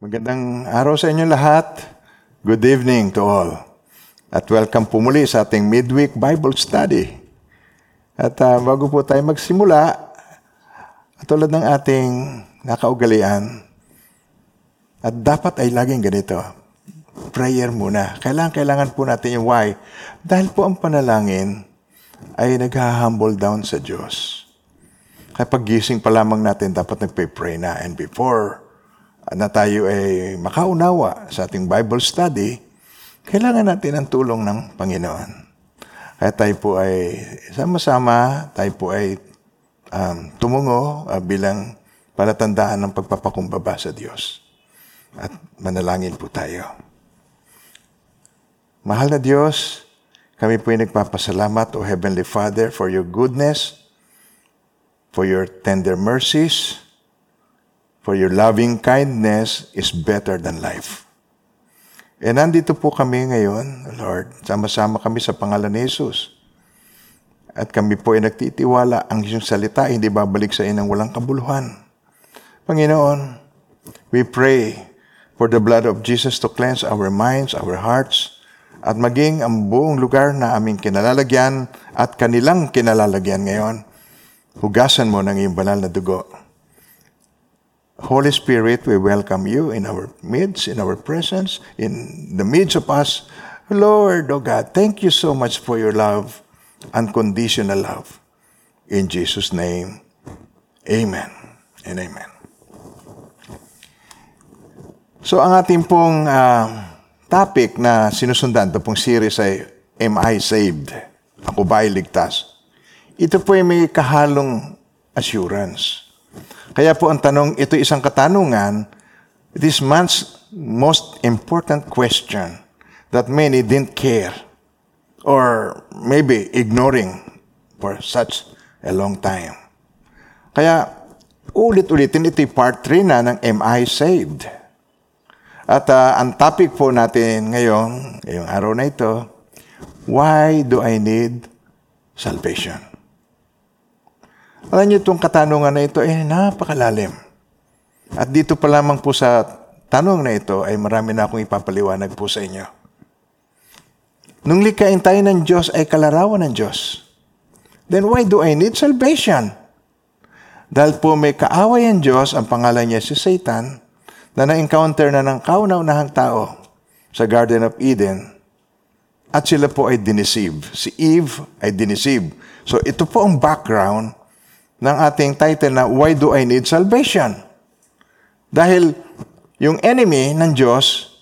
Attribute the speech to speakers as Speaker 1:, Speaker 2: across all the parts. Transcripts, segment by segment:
Speaker 1: Magandang araw sa inyo lahat. Good evening to all. At welcome po muli sa ating midweek Bible study. At uh, bago po tayo magsimula, tulad ng ating nakaugalian, at dapat ay laging ganito, prayer muna. Kailangan, kailangan po natin yung why. Dahil po ang panalangin ay nag-humble down sa Diyos. Kaya pag gising pa lamang natin, dapat nagpe-pray na. And before na tayo ay makaunawa sa ating Bible study, kailangan natin ang tulong ng Panginoon. Kaya tayo po ay sama-sama, tayo po ay um, tumungo uh, bilang palatandaan ng pagpapakumbaba sa Diyos. At manalangin po tayo. Mahal na Diyos, kami po ay nagpapasalamat, O Heavenly Father, for your goodness, for your tender mercies, for your loving kindness is better than life. E nandito po kami ngayon, Lord, sama-sama kami sa pangalan ni Jesus. At kami po ay nagtitiwala ang iyong salita, hindi babalik sa inang walang kabuluhan. Panginoon, we pray for the blood of Jesus to cleanse our minds, our hearts, at maging ang buong lugar na aming kinalalagyan at kanilang kinalalagyan ngayon. Hugasan mo ng iyong banal na dugo. Holy Spirit, we welcome you in our midst, in our presence, in the midst of us. Lord, oh God, thank you so much for your love, unconditional love. In Jesus' name, amen and amen. So ang ating pong uh, topic na sinusundan, ito pong series ay Am I Saved? Ako ba ay ligtas? Ito po ay may kahalong assurance. Kaya po ang tanong, ito isang katanungan, this man's most important question that many didn't care or maybe ignoring for such a long time. Kaya ulit-ulitin ito part 3 na ng Am I Saved? At uh, ang topic po natin ngayon, ngayong araw na ito, Why do I need salvation? Alam niyo itong katanungan na ito ay napakalalim. At dito pa lamang po sa tanong na ito ay marami na akong ipapaliwanag po sa inyo. Nung likain tayo ng Diyos ay kalarawan ng Diyos. Then why do I need salvation? Dahil po may kaaway ang Diyos, ang pangalan niya si Satan, na na-encounter na ng kauna-unahang tao sa Garden of Eden at sila po ay dineceive. Si Eve ay dineceive. So ito po ang background ng ating title na Why Do I Need Salvation? Dahil yung enemy ng Diyos,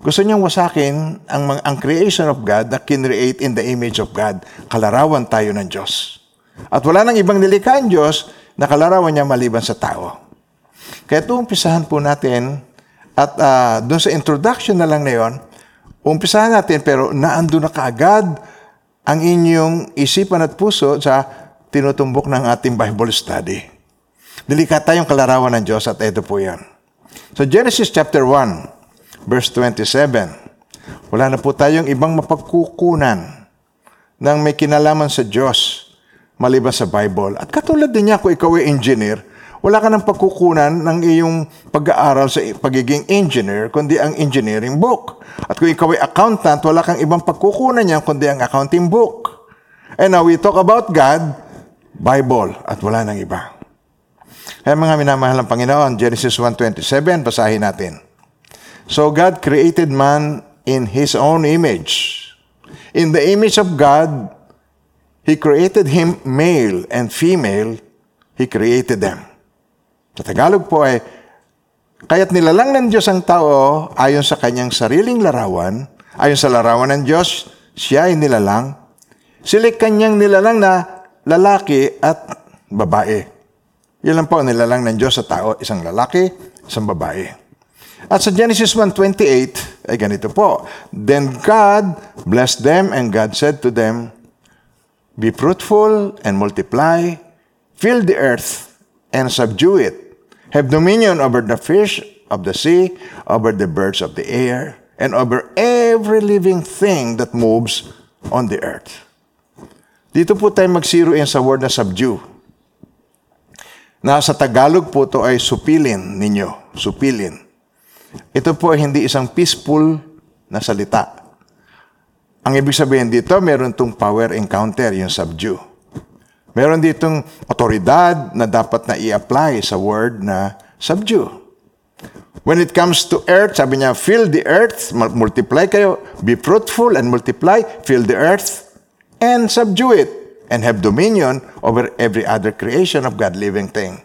Speaker 1: gusto niyang wasakin ang, ang creation of God na kinreate in the image of God. Kalarawan tayo ng Diyos. At wala nang ibang nilikha ang Diyos na kalarawan niya maliban sa tao. Kaya ito umpisahan po natin at uh, doon sa introduction na lang na yon, umpisahan natin pero naando na kaagad ang inyong isipan at puso sa tinutumbok ng ating Bible study. Delikata yung kalarawan ng Diyos at ito po yan. So Genesis chapter 1, verse 27. Wala na po tayong ibang mapagkukunan ng may kinalaman sa Diyos maliban sa Bible. At katulad din niya kung ikaw ay engineer, wala ka ng pagkukunan ng iyong pag-aaral sa pagiging engineer, kundi ang engineering book. At kung ikaw ay accountant, wala kang ibang pagkukunan niya, kundi ang accounting book. And now we talk about God, Bible, at wala nang iba. Kaya mga minamahal ng Panginoon, Genesis 1.27, basahin natin. So God created man in His own image. In the image of God, He created him male and female, He created them. Sa Tagalog po ay, kaya't nilalang ng Diyos ang tao ayon sa kanyang sariling larawan, ayon sa larawan ng Diyos, siya ay nilalang. Sila kanyang nilalang na lalaki at babae. Yan lang po ang nilalang ng Diyos sa tao, isang lalaki, isang babae. At sa Genesis 1.28, ay ganito po, Then God blessed them and God said to them, Be fruitful and multiply, fill the earth and subdue it. Have dominion over the fish of the sea, over the birds of the air, and over every living thing that moves on the earth. Dito po tayo mag-zero in sa word na subdue. Na sa Tagalog po to ay supilin ninyo. Supilin. ito po ay hindi isang peaceful na salita. Ang ibig sabihin dito, meron tong power encounter, yung subdue. Meron ditong otoridad na dapat na i-apply sa word na subdue. When it comes to earth, sabi niya, fill the earth, mul- multiply kayo, be fruitful and multiply, fill the earth, and subdue it, and have dominion over every other creation of God living thing.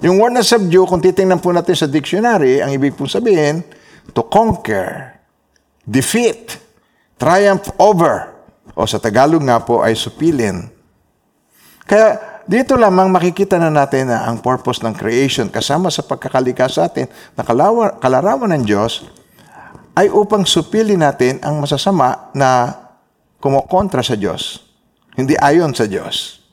Speaker 1: Yung word na subdue, kung titingnan po natin sa dictionary, ang ibig pong sabihin, to conquer, defeat, triumph over, o sa Tagalog nga po ay supilin. Kaya dito lamang makikita na natin na ang purpose ng creation kasama sa pagkakalikha sa atin na kalarawan ng Diyos ay upang supilin natin ang masasama na kumokontra sa Diyos. Hindi ayon sa Diyos.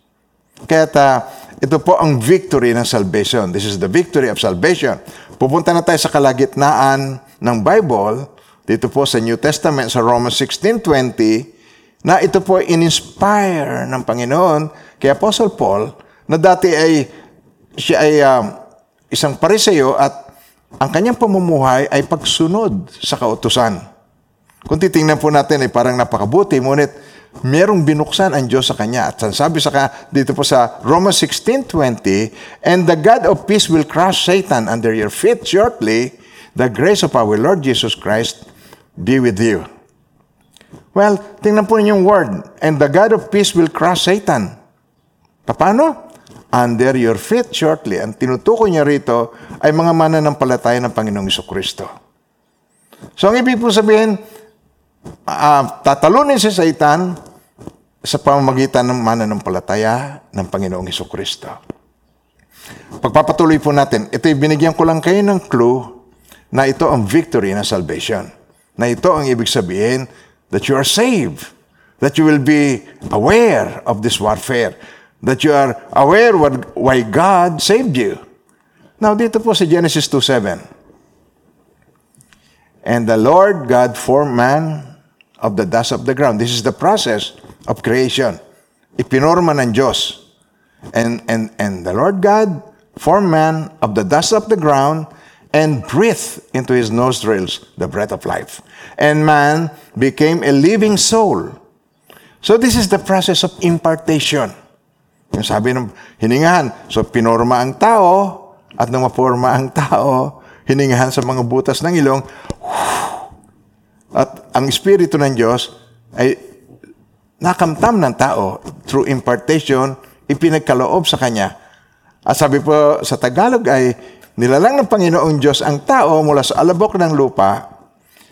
Speaker 1: Kaya ta, ito po ang victory ng salvation. This is the victory of salvation. Pupunta na tayo sa kalagitnaan ng Bible, dito po sa New Testament, sa Romans 16.20, na ito po in-inspire ng Panginoon kay Apostle Paul na dati ay siya ay um, isang pariseo at ang kanyang pamumuhay ay pagsunod sa kautusan. Kung titingnan po natin ay parang napakabuti, ngunit merong binuksan ang Diyos sa kanya. At sabi sa dito po sa Romans 16.20, And the God of peace will crush Satan under your feet shortly. The grace of our Lord Jesus Christ be with you. Well, tingnan po niyo yung word. And the God of peace will crush Satan. Paano? Under your feet shortly. Ang tinutukoy niya rito ay mga mananampalataya ng Panginoong Iso Kristo. So, ang ibig po sabihin, uh, tatalunin si Satan sa pamamagitan ng mananampalataya ng Panginoong Iso Kristo. Pagpapatuloy po natin, ito binigyan ko lang kayo ng clue na ito ang victory ng salvation. Na ito ang ibig sabihin that you are saved. That you will be aware of this warfare. That you are aware what, why God saved you. Now, dito po sa Genesis 2.7. And the Lord God formed man of the dust of the ground. This is the process of creation. Ipinorma ng Diyos. And, and, and the Lord God formed man of the dust of the ground and breathed into his nostrils the breath of life. And man became a living soul. So this is the process of impartation. Yung sabi ng hiningahan, so pinorma ang tao, at nang maporma ang tao, hiningahan sa mga butas ng ilong, at ang Espiritu ng Diyos ay nakamtam ng tao through impartation, ipinagkaloob sa Kanya. At sabi po sa Tagalog ay, nilalang ng Panginoong Diyos ang tao mula sa alabok ng lupa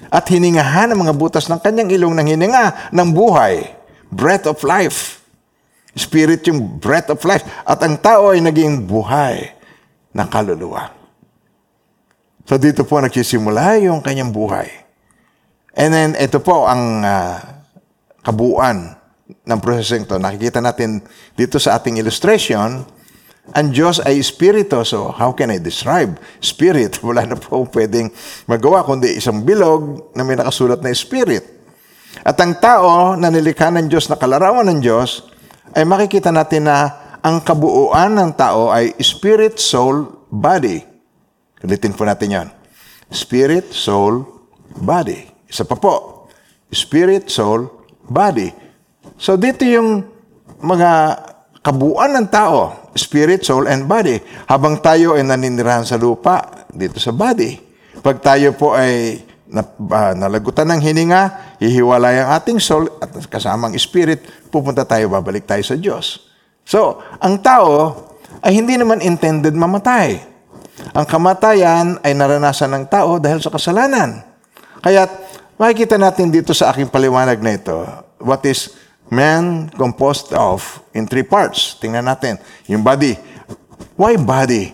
Speaker 1: at hiningahan ang mga butas ng kanyang ilong ng hininga ng buhay, breath of life. Spirit yung breath of life. At ang tao ay naging buhay ng kaluluwa. So dito po nagsisimula yung kanyang buhay. And then ito po ang uh, kabuuan ng prosesong ito. Nakikita natin dito sa ating illustration, ang Diyos ay Espiritu. So, how can I describe Spirit? Wala na po pwedeng magawa kundi isang bilog na may nakasulat na Spirit. At ang tao na nilikha ng Diyos na kalarawan ng Diyos, ay makikita natin na ang kabuuan ng tao ay Spirit, Soul, Body. Ulitin po natin yan. Spirit, Soul, Body. Isa pa po. Spirit, Soul, Body. So dito yung mga kabuuan ng tao, spirit, soul, and body. Habang tayo ay naninirahan sa lupa, dito sa body. Pag tayo po ay na, uh, nalagutan ng hininga, hihiwalay ang ating soul at kasamang spirit, pupunta tayo, babalik tayo sa Diyos. So, ang tao ay hindi naman intended mamatay. Ang kamatayan ay naranasan ng tao dahil sa kasalanan. Kaya makikita natin dito sa aking paliwanag na ito, what is man composed of in three parts. Tingnan natin. Yung body. Why body?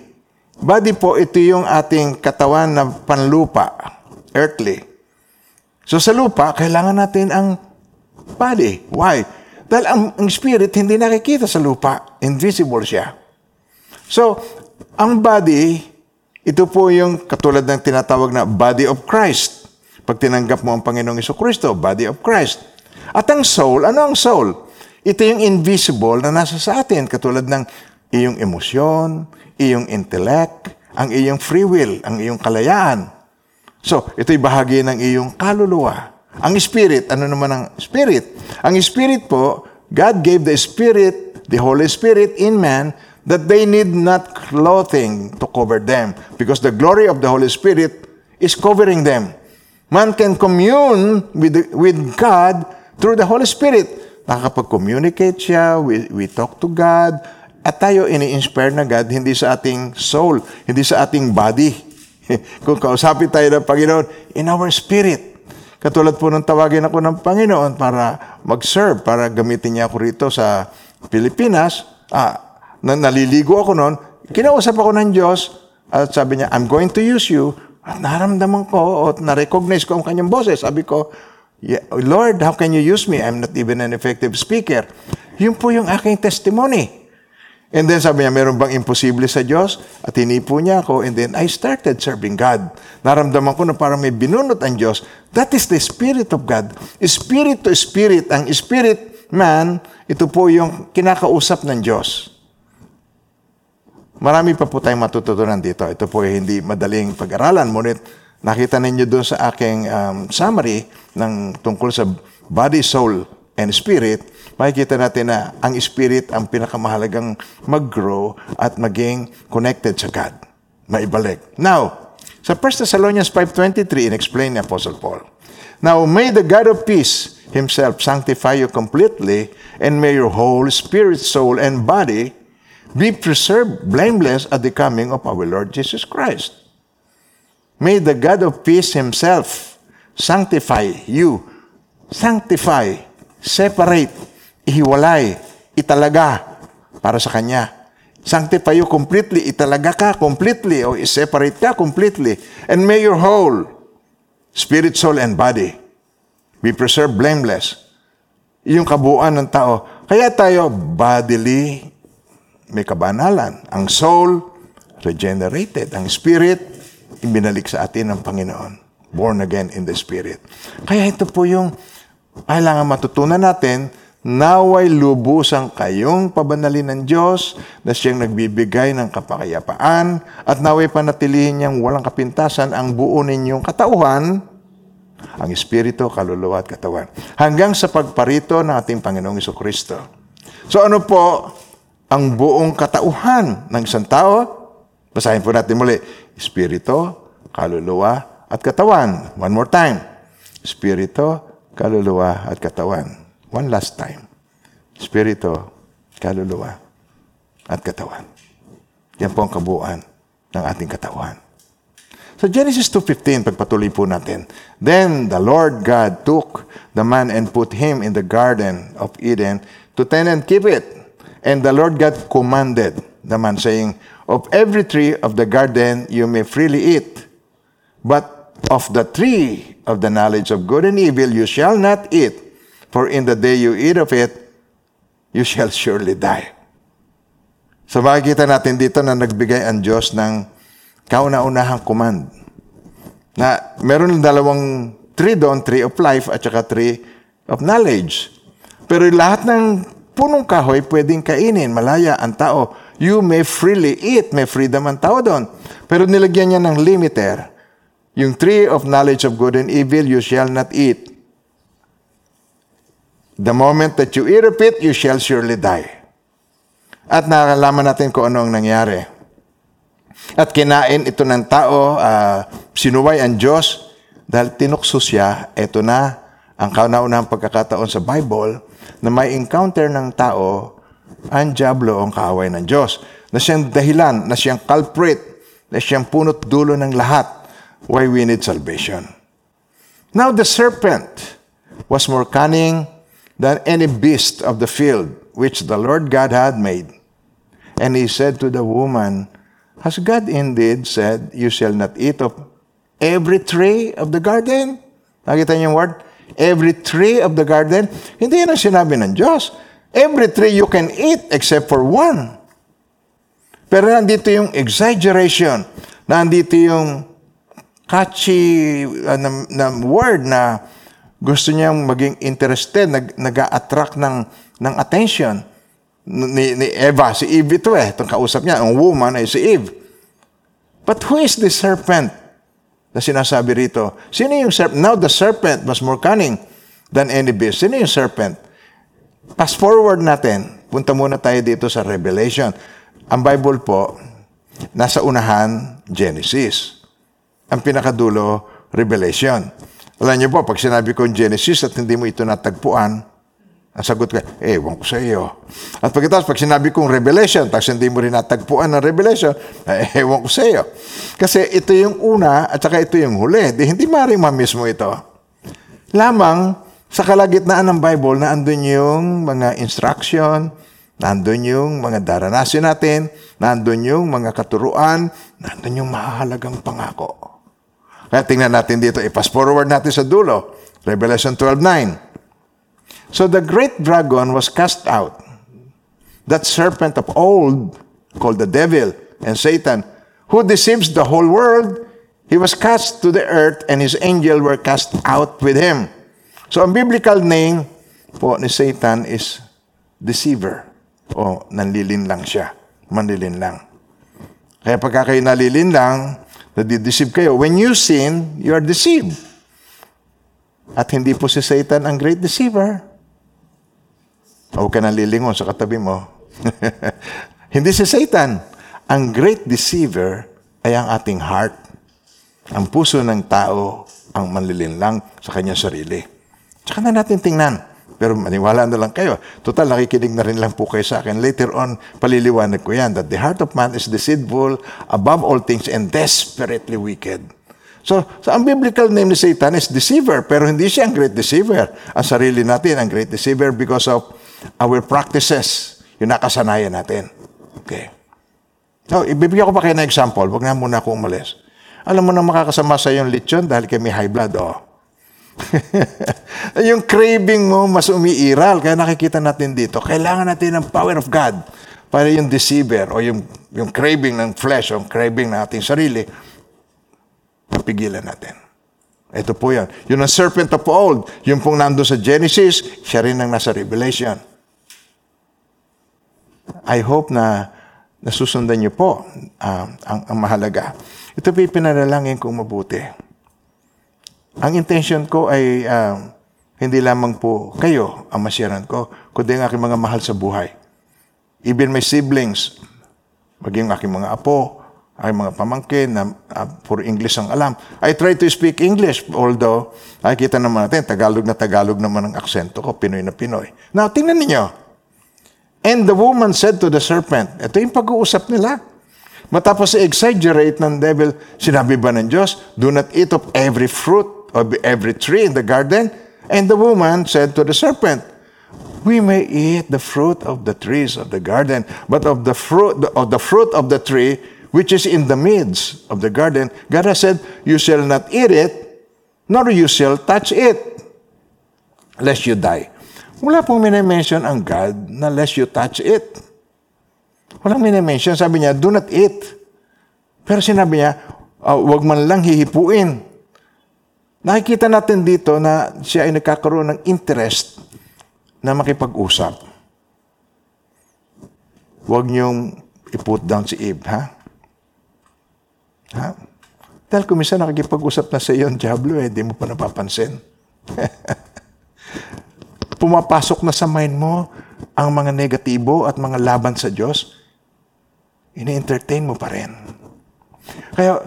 Speaker 1: Body po, ito yung ating katawan na panlupa, earthly. So sa lupa, kailangan natin ang body. Why? Dahil ang, ang spirit hindi nakikita sa lupa. Invisible siya. So, ang body, ito po yung katulad ng tinatawag na body of Christ. Pag tinanggap mo ang Panginoong Kristo, body of Christ. At ang soul, ano ang soul? Ito yung invisible na nasa sa atin, katulad ng iyong emosyon, iyong intellect, ang iyong free will, ang iyong kalayaan. So, ito'y bahagi ng iyong kaluluwa. Ang spirit, ano naman ang spirit? Ang spirit po, God gave the spirit, the Holy Spirit in man that they need not clothing to cover them because the glory of the Holy Spirit is covering them. Man can commune with, with God through the Holy Spirit. Nakakapag-communicate siya, we, we talk to God, at tayo ini-inspire na God, hindi sa ating soul, hindi sa ating body. Kung kausapin tayo ng Panginoon, in our spirit. Katulad po nung tawagin ako ng Panginoon para mag-serve, para gamitin niya ako rito sa Pilipinas. Ah, na naliligo ako noon, kinausap ako ng Diyos at sabi niya, I'm going to use you. At naramdaman ko at na-recognize ko ang kanyang boses. Sabi ko, "Yeah, Lord, how can you use me? I'm not even an effective speaker. Yun po yung aking testimony. And then sabi niya, meron bang imposible sa Diyos? At hinipo niya ako and then I started serving God. Naramdaman ko na parang may binunot ang Diyos. That is the Spirit of God. Spirit to Spirit. Ang Spirit man, ito po yung kinakausap ng Diyos. Marami pa po tayong matututunan dito. Ito po ay hindi madaling pag-aralan. Ngunit nakita ninyo doon sa aking um, summary ng tungkol sa body, soul, and spirit, makikita natin na ang spirit ang pinakamahalagang mag-grow at maging connected sa God. Maibalik. Now, sa 1 Thessalonians 5.23, in-explain ni Apostle Paul, Now may the God of peace himself sanctify you completely, and may your whole spirit, soul, and body be preserved blameless at the coming of our Lord Jesus Christ. May the God of peace himself sanctify you. Sanctify, separate, ihiwalay, italaga para sa Kanya. Sanctify you completely, italaga ka completely, o separate ka completely. And may your whole spirit, soul, and body be preserved blameless. Yung kabuuan ng tao. Kaya tayo bodily may kabanalan. Ang soul, regenerated. Ang spirit, ibinalik sa atin ng Panginoon. Born again in the spirit. Kaya ito po yung kailangan matutunan natin, naway lubusan kayong pabanalin ng Diyos na siyang nagbibigay ng kapakayapaan at naway panatilihin niyang walang kapintasan ang buo ninyong katauhan, ang Espiritu, kaluluwa at katawan. Hanggang sa pagparito ng ating Panginoong Kristo. So ano po ang buong katauhan ng isang tao? Basahin po natin muli. Espiritu, kaluluwa at katawan. One more time. Espiritu, kaluluwa at katawan. One last time. Espiritu, kaluluwa at katawan. Yan po ang kabuuan ng ating katawan. So Genesis 2.15, pagpatuloy po natin. Then the Lord God took the man and put him in the garden of Eden to tend and keep it. And the Lord God commanded the man, saying, Of every tree of the garden you may freely eat, but of the tree of the knowledge of good and evil you shall not eat, for in the day you eat of it, you shall surely die. So makikita natin dito na nagbigay ang Diyos ng kauna-unahang command. Na meron ng dalawang tree doon, tree of life at saka tree of knowledge. Pero lahat ng punong kahoy pwedeng kainin, malaya ang tao. You may freely eat, may freedom ang tao doon. Pero nilagyan niya ng limiter. Yung tree of knowledge of good and evil, you shall not eat. The moment that you eat of it, you shall surely die. At nakalaman natin kung ano ang nangyari. At kinain ito ng tao, ah, sinuway ang Diyos, dahil tinukso siya, ito na ang kauna-unahang pagkakataon sa Bible na may encounter ng tao ang Diablo ang kaaway ng Diyos. Na siyang dahilan, na siyang culprit, na siyang punot dulo ng lahat why we need salvation. Now the serpent was more cunning than any beast of the field which the Lord God had made. And he said to the woman, Has God indeed said, You shall not eat of every tree of the garden? Nakita niyo yung word? Every tree of the garden? Hindi yan ang sinabi ng Diyos. Every tree you can eat except for one. Pero nandito yung exaggeration. Nandito yung catchy uh, na, na word na gusto niyang maging interested, nag, nag-attract ng, ng attention ni, ni Eva. Si Eve ito eh. Itong kausap niya, ang woman ay si Eve. But who is the serpent na sinasabi rito. Sino yung serpent? Now the serpent was more cunning than any beast. Sino yung serpent? Fast forward natin. Punta muna tayo dito sa Revelation. Ang Bible po, nasa unahan, Genesis. Ang pinakadulo, Revelation. Alam niyo po, pag sinabi kong Genesis at hindi mo ito natagpuan, ang sagot ko, ewan ko sa iyo. At pagkatapos, pag sinabi kong Revelation, tapos hindi mo rin natagpuan ng Revelation, eh, ewan ko sa iyo. Kasi ito yung una at saka ito yung huli. Di, hindi maaaring mamiss mo ito. Lamang, sa kalagitnaan ng Bible, na andun yung mga instruction, nandun yung mga daranasin natin, nandun yung mga katuruan, nandun yung mahalagang pangako. Kaya tingnan natin dito, i-fast forward natin sa dulo. Revelation 12.9 So the great dragon was cast out, that serpent of old, called the devil and Satan, who deceives the whole world. He was cast to the earth and his angel were cast out with him. So ang biblical name po ni Satan is deceiver o nanlilin lang siya. Manlilin lang. Kaya pagka kayo nalilin lang, nadideceive kayo. When you sin, you are deceived. At hindi po si Satan ang great deceiver. Huwag ka nang lilingon sa katabi mo. Hindi si Satan. Ang great deceiver ay ang ating heart. Ang puso ng tao ang manlilinlang sa kanyang sarili. Tsaka na natin tingnan. Pero maniwala na lang kayo. Total, nakikinig na rin lang po kayo sa akin. Later on, paliliwanag ko yan that the heart of man is deceitful above all things and desperately wicked. So, so, ang biblical name ni Satan is deceiver, pero hindi siya ang great deceiver. Ang sarili natin, ang great deceiver because of our practices, yung nakasanayan natin. Okay. So, ibibigyan ko pa kayo ng example. Huwag na muna ako umalis. Alam mo na makakasama sa yung lechon dahil kay may high blood, oh. yung craving mo mas umiiral. Kaya nakikita natin dito, kailangan natin ng power of God para yung deceiver o yung, yung craving ng flesh o yung craving ng ating sarili, mapigilan natin. Ito po yan. Yung ang serpent of old, yung pong nando sa Genesis, siya rin ang nasa Revelation. I hope na nasusundan niyo po uh, ang, ang mahalaga. Ito po pinanalangin kong mabuti. Ang intention ko ay uh, hindi lamang po kayo ang masyaran ko, kundi ang aking mga mahal sa buhay. Even my siblings, maging aking mga apo, ay mga pamangkin na uh, puro English ang alam. I try to speak English, although nakikita naman natin, Tagalog na Tagalog naman ang aksento ko, Pinoy na Pinoy. Now, tingnan ninyo. And the woman said to the serpent, ito yung pag-uusap nila. Matapos i-exaggerate ng devil, sinabi ba ng Diyos, do not eat of every fruit of every tree in the garden? And the woman said to the serpent, we may eat the fruit of the trees of the garden, but of the fruit of the fruit of the tree which is in the midst of the garden, God has said, you shall not eat it, nor you shall touch it, lest you die. Wala pong minimension ang God na lest you touch it. Walang minimension. Sabi niya, do not eat. Pero sinabi niya, uh, wag man lang hihipuin. Nakikita natin dito na siya ay nagkakaroon ng interest na makipag-usap. Huwag niyong i-put down si Eve, ha? Ha? Dahil kung minsan nakikipag-usap na sa iyo ang Diablo, eh, di mo pa napapansin. pumapasok na sa mind mo ang mga negatibo at mga laban sa Diyos, ini-entertain mo pa rin. Kaya,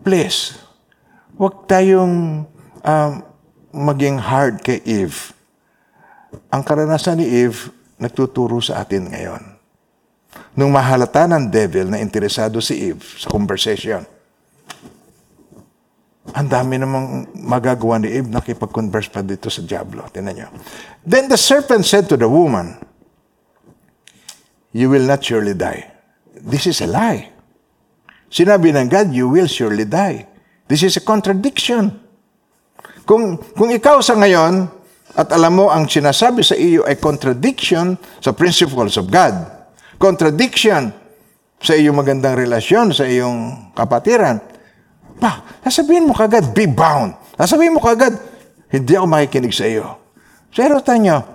Speaker 1: please, huwag tayong um, maging hard kay Eve. Ang karanasan ni Eve, nagtuturo sa atin ngayon. Nung mahalata ng devil na interesado si Eve sa conversation, ang dami namang magagawa ni Eve, nakipag-converse pa dito sa Diablo. Tinan nyo. Then the serpent said to the woman, You will not surely die. This is a lie. Sinabi ng God, you will surely die. This is a contradiction. Kung, kung ikaw sa ngayon, at alam mo ang sinasabi sa iyo ay contradiction sa principles of God, contradiction sa iyong magandang relasyon sa iyong kapatiran, Pa, sasabihin mo kagad, be bound. Sasabihin mo kagad, hindi ako makikinig sa iyo. Pero tanyo,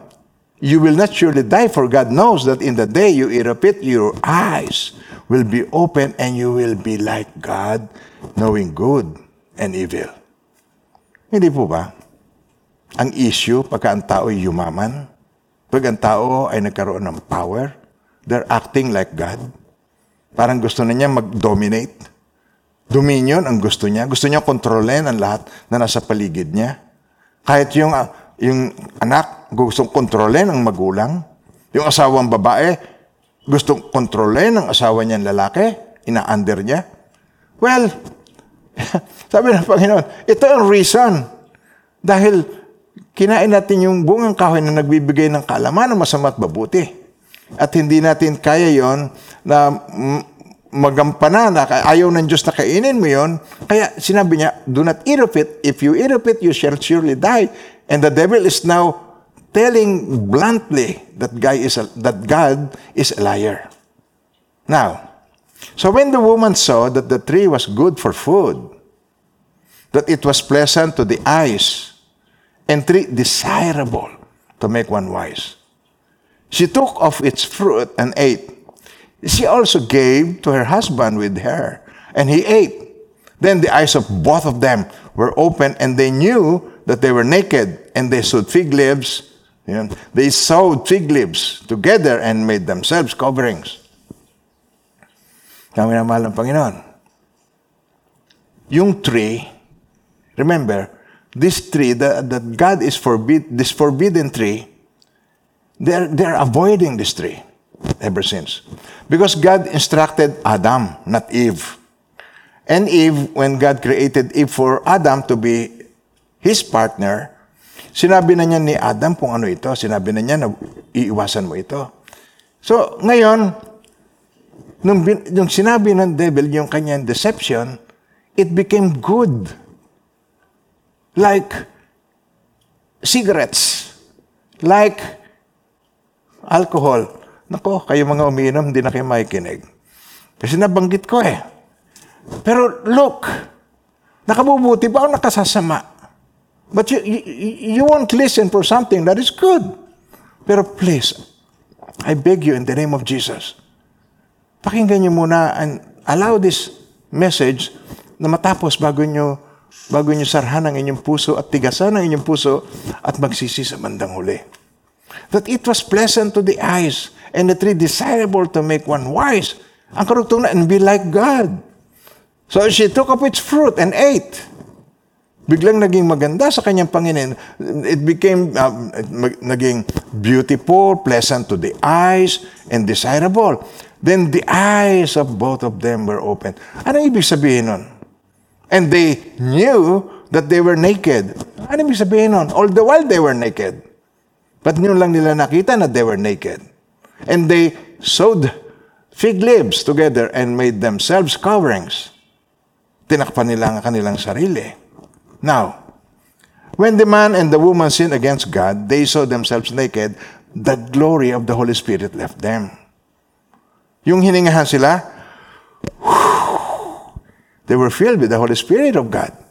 Speaker 1: you will not surely die for God knows that in the day you eat of it, your eyes will be open and you will be like God, knowing good and evil. Hindi po ba? Ang issue, pagka ang tao ay yumaman, pag ang tao ay nagkaroon ng power, they're acting like God. Parang gusto na niya mag-dominate. Dominion ang gusto niya. Gusto niya kontrolin ang lahat na nasa paligid niya. Kahit yung, ah, yung anak, gustong kontrolin ang magulang. Yung asawang babae, gustong kontrolin ang asawa niyang lalaki. Ina-under niya. Well, sabi ng Panginoon, ito ang reason. Dahil kinain natin yung bungang kahoy na nagbibigay ng kaalaman ng masama at mabuti. At hindi natin kaya yon na magampanan na ayaw ng Diyos na kainin mo yon. Kaya sinabi niya, do not eat of it. If you eat of it, you shall surely die. And the devil is now telling bluntly that, guy is a, that God is a liar. Now, so when the woman saw that the tree was good for food, that it was pleasant to the eyes, and tree desirable to make one wise. She took of its fruit and ate. She also gave to her husband with her, and he ate. Then the eyes of both of them were open, and they knew that they were naked, and they sewed fig leaves. Yun. They sewed fig leaves together and made themselves coverings. Kami na mahal ng Panginoon. Yung tree, remember, this tree, that, that God is forbid, this forbidden tree, they're, they're avoiding this tree ever since. Because God instructed Adam, not Eve. And Eve, when God created Eve for Adam to be his partner, sinabi na niya ni Adam kung ano ito. Sinabi na niya na iiwasan mo ito. So, ngayon, nung, nung sinabi ng devil yung kanyang deception, it became good. Like cigarettes. Like alcohol. Nako, kayo mga umiinom, hindi na kayo makikinig. Kasi nabanggit ko eh. Pero look, nakabubuti ba o nakasasama? But you, you, you won't listen for something that is good. Pero please, I beg you in the name of Jesus, pakinggan niyo muna and allow this message na matapos bago niyo bago niyo sarhan ang inyong puso at tigasan ang inyong puso at magsisi sa bandang huli. That it was pleasant to the eyes and the tree desirable to make one wise. Ang karugtong na, and be like God. So she took up its fruit and ate. Biglang naging maganda sa kanyang Panginoon. It became, mag- naging beautiful, pleasant to the eyes, and desirable. Then the eyes of both of them were open. Ano ibig sabihin nun? And they knew that they were naked. Ano ibig sabihin nun? All the while they were naked. But yun lang nila nakita na they were naked. And they sewed fig leaves together and made themselves coverings. Tinakpan nila ang kanilang sarili. Now, when the man and the woman sinned against God, they saw themselves naked, the glory of the Holy Spirit left them. Yung hiningahan sila, they were filled with the Holy Spirit of God.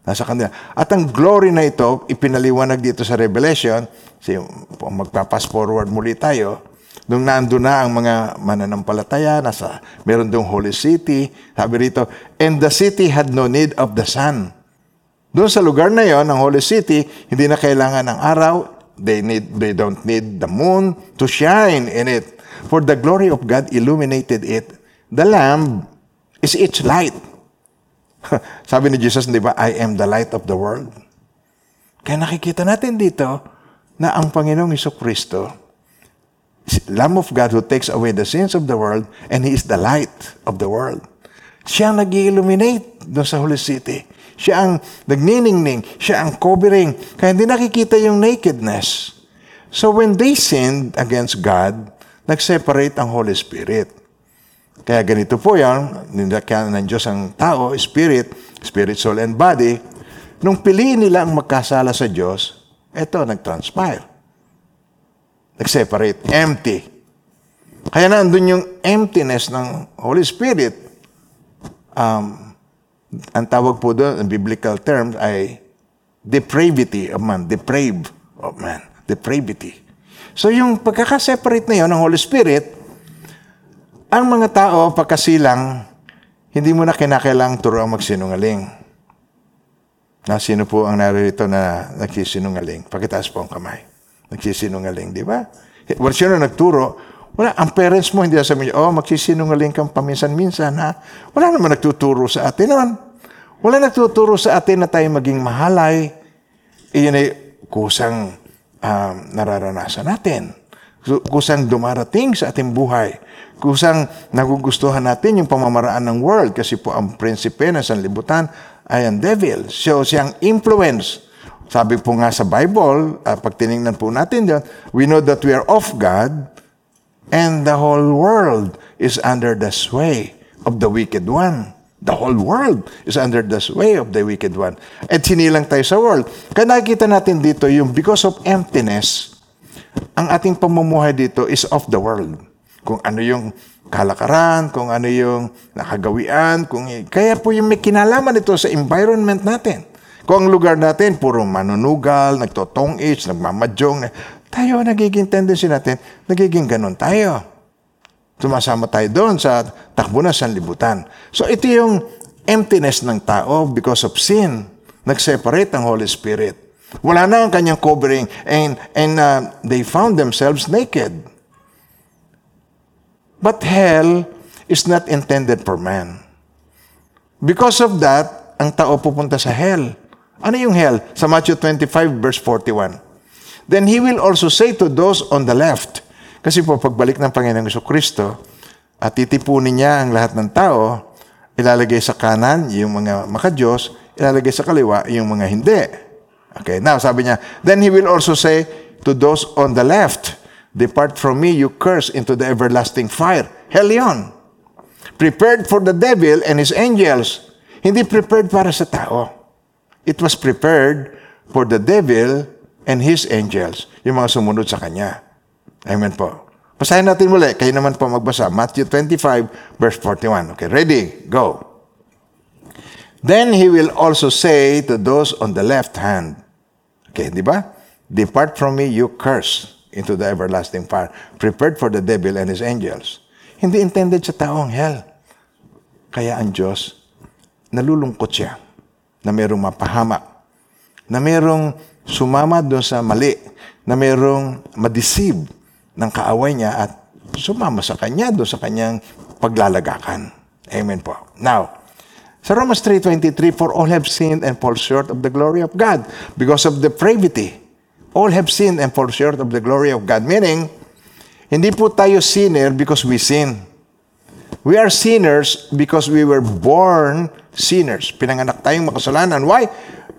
Speaker 1: Nasa kanila. At ang glory na ito, ipinaliwanag dito sa Revelation, kasi magpapas forward muli tayo, nung nando na ang mga mananampalataya, nasa, meron doong holy city, sabi rito, and the city had no need of the sun. Doon sa lugar na yon, ang holy city, hindi na kailangan ng araw, they, need, they don't need the moon to shine in it. For the glory of God illuminated it. The Lamb is its light. Sabi ni Jesus, di ba, I am the light of the world. Kaya nakikita natin dito na ang Panginoong Iso Kristo, Lamb of God who takes away the sins of the world and He is the light of the world. Siya ang nag illuminate doon sa Holy City. Siya ang nagniningning. Siya ang covering. Kaya hindi nakikita yung nakedness. So when they sinned against God, nag-separate ang Holy Spirit. Kaya ganito po yan, nilakyan ng Diyos ang tao, spirit, spirit, soul, and body. Nung piliin nila ang magkasala sa Diyos, eto, nag-transpire. Nag-separate, empty. Kaya nandun yung emptiness ng Holy Spirit. Um, ang tawag po doon, ang biblical term ay depravity of man, deprave of man, depravity. So yung pagkakaseparate na yun ng Holy Spirit, ang mga tao, pagkasilang, hindi mo na kinakailangang turuan magsinungaling. Na sino po ang narito na nagsisinungaling? Pakitaas po ang kamay. Nagsisinungaling, di ba? Wala sino nagturo. Wala, ang parents mo hindi sabi niya, oh, magsisinungaling kang paminsan-minsan, ha? Wala naman nagtuturo sa atin naman. Wala nagtuturo sa atin na tayo maging mahalay. Iyon ay kusang um, nararanasan natin. Kusang dumarating sa ating buhay. Kusang nagugustuhan natin yung pamamaraan ng world kasi po ang prinsipe ng sanlibutan ay ang devil. So siyang influence. Sabi po nga sa Bible, uh, pag tinignan po natin yun, we know that we are of God and the whole world is under the sway of the wicked one. The whole world is under the sway of the wicked one. At sinilang tayo sa world. Kaya nakikita natin dito yung because of emptiness, ang ating pamumuhay dito is of the world. Kung ano yung kalakaran, kung ano yung nakagawian, kung kaya po yung may kinalaman ito sa environment natin. Kung ang lugar natin, puro manunugal, nagtotong age, nagmamadyong, tayo, nagiging tendency natin, nagiging ganun tayo. Sumasama tayo doon sa takbo na sanlibutan. So ito yung emptiness ng tao because of sin. Nag-separate ang Holy Spirit. Wala na ang kanyang covering and, and uh, they found themselves naked. But hell is not intended for man. Because of that, ang tao pupunta sa hell. Ano yung hell? Sa Matthew 25 verse 41. Then he will also say to those on the left, kasi po pagbalik ng Panginoong Kristo, at titipunin niya ang lahat ng tao, ilalagay sa kanan yung mga makadiyos, ilalagay sa kaliwa yung mga hindi. Okay, now sabi niya, then he will also say to those on the left, Depart from me, you curse, into the everlasting fire. Hell yun. Prepared for the devil and his angels. Hindi prepared para sa tao. It was prepared for the devil and his angels. Yung mga sumunod sa kanya. Amen po. Basahin natin muli. Kayo naman po magbasa. Matthew 25, verse 41. Okay, ready? Go. Then he will also say to those on the left hand, okay, di ba? Depart from me, you curse into the everlasting fire, prepared for the devil and his angels. Hindi intended sa tao ang hell. Kaya ang Diyos, nalulungkot siya na mayroong mapahamak, na mayroong sumama doon sa mali, na mayroong madeceive ng kaaway niya at sumama sa kanya doon sa kanyang paglalagakan. Amen po. Now, sa Romans 3.23, For all have sinned and fall short of the glory of God because of depravity all have sinned and fall short of the glory of God. Meaning, hindi po tayo sinner because we sin. We are sinners because we were born sinners. Pinanganak tayong makasalanan. Why?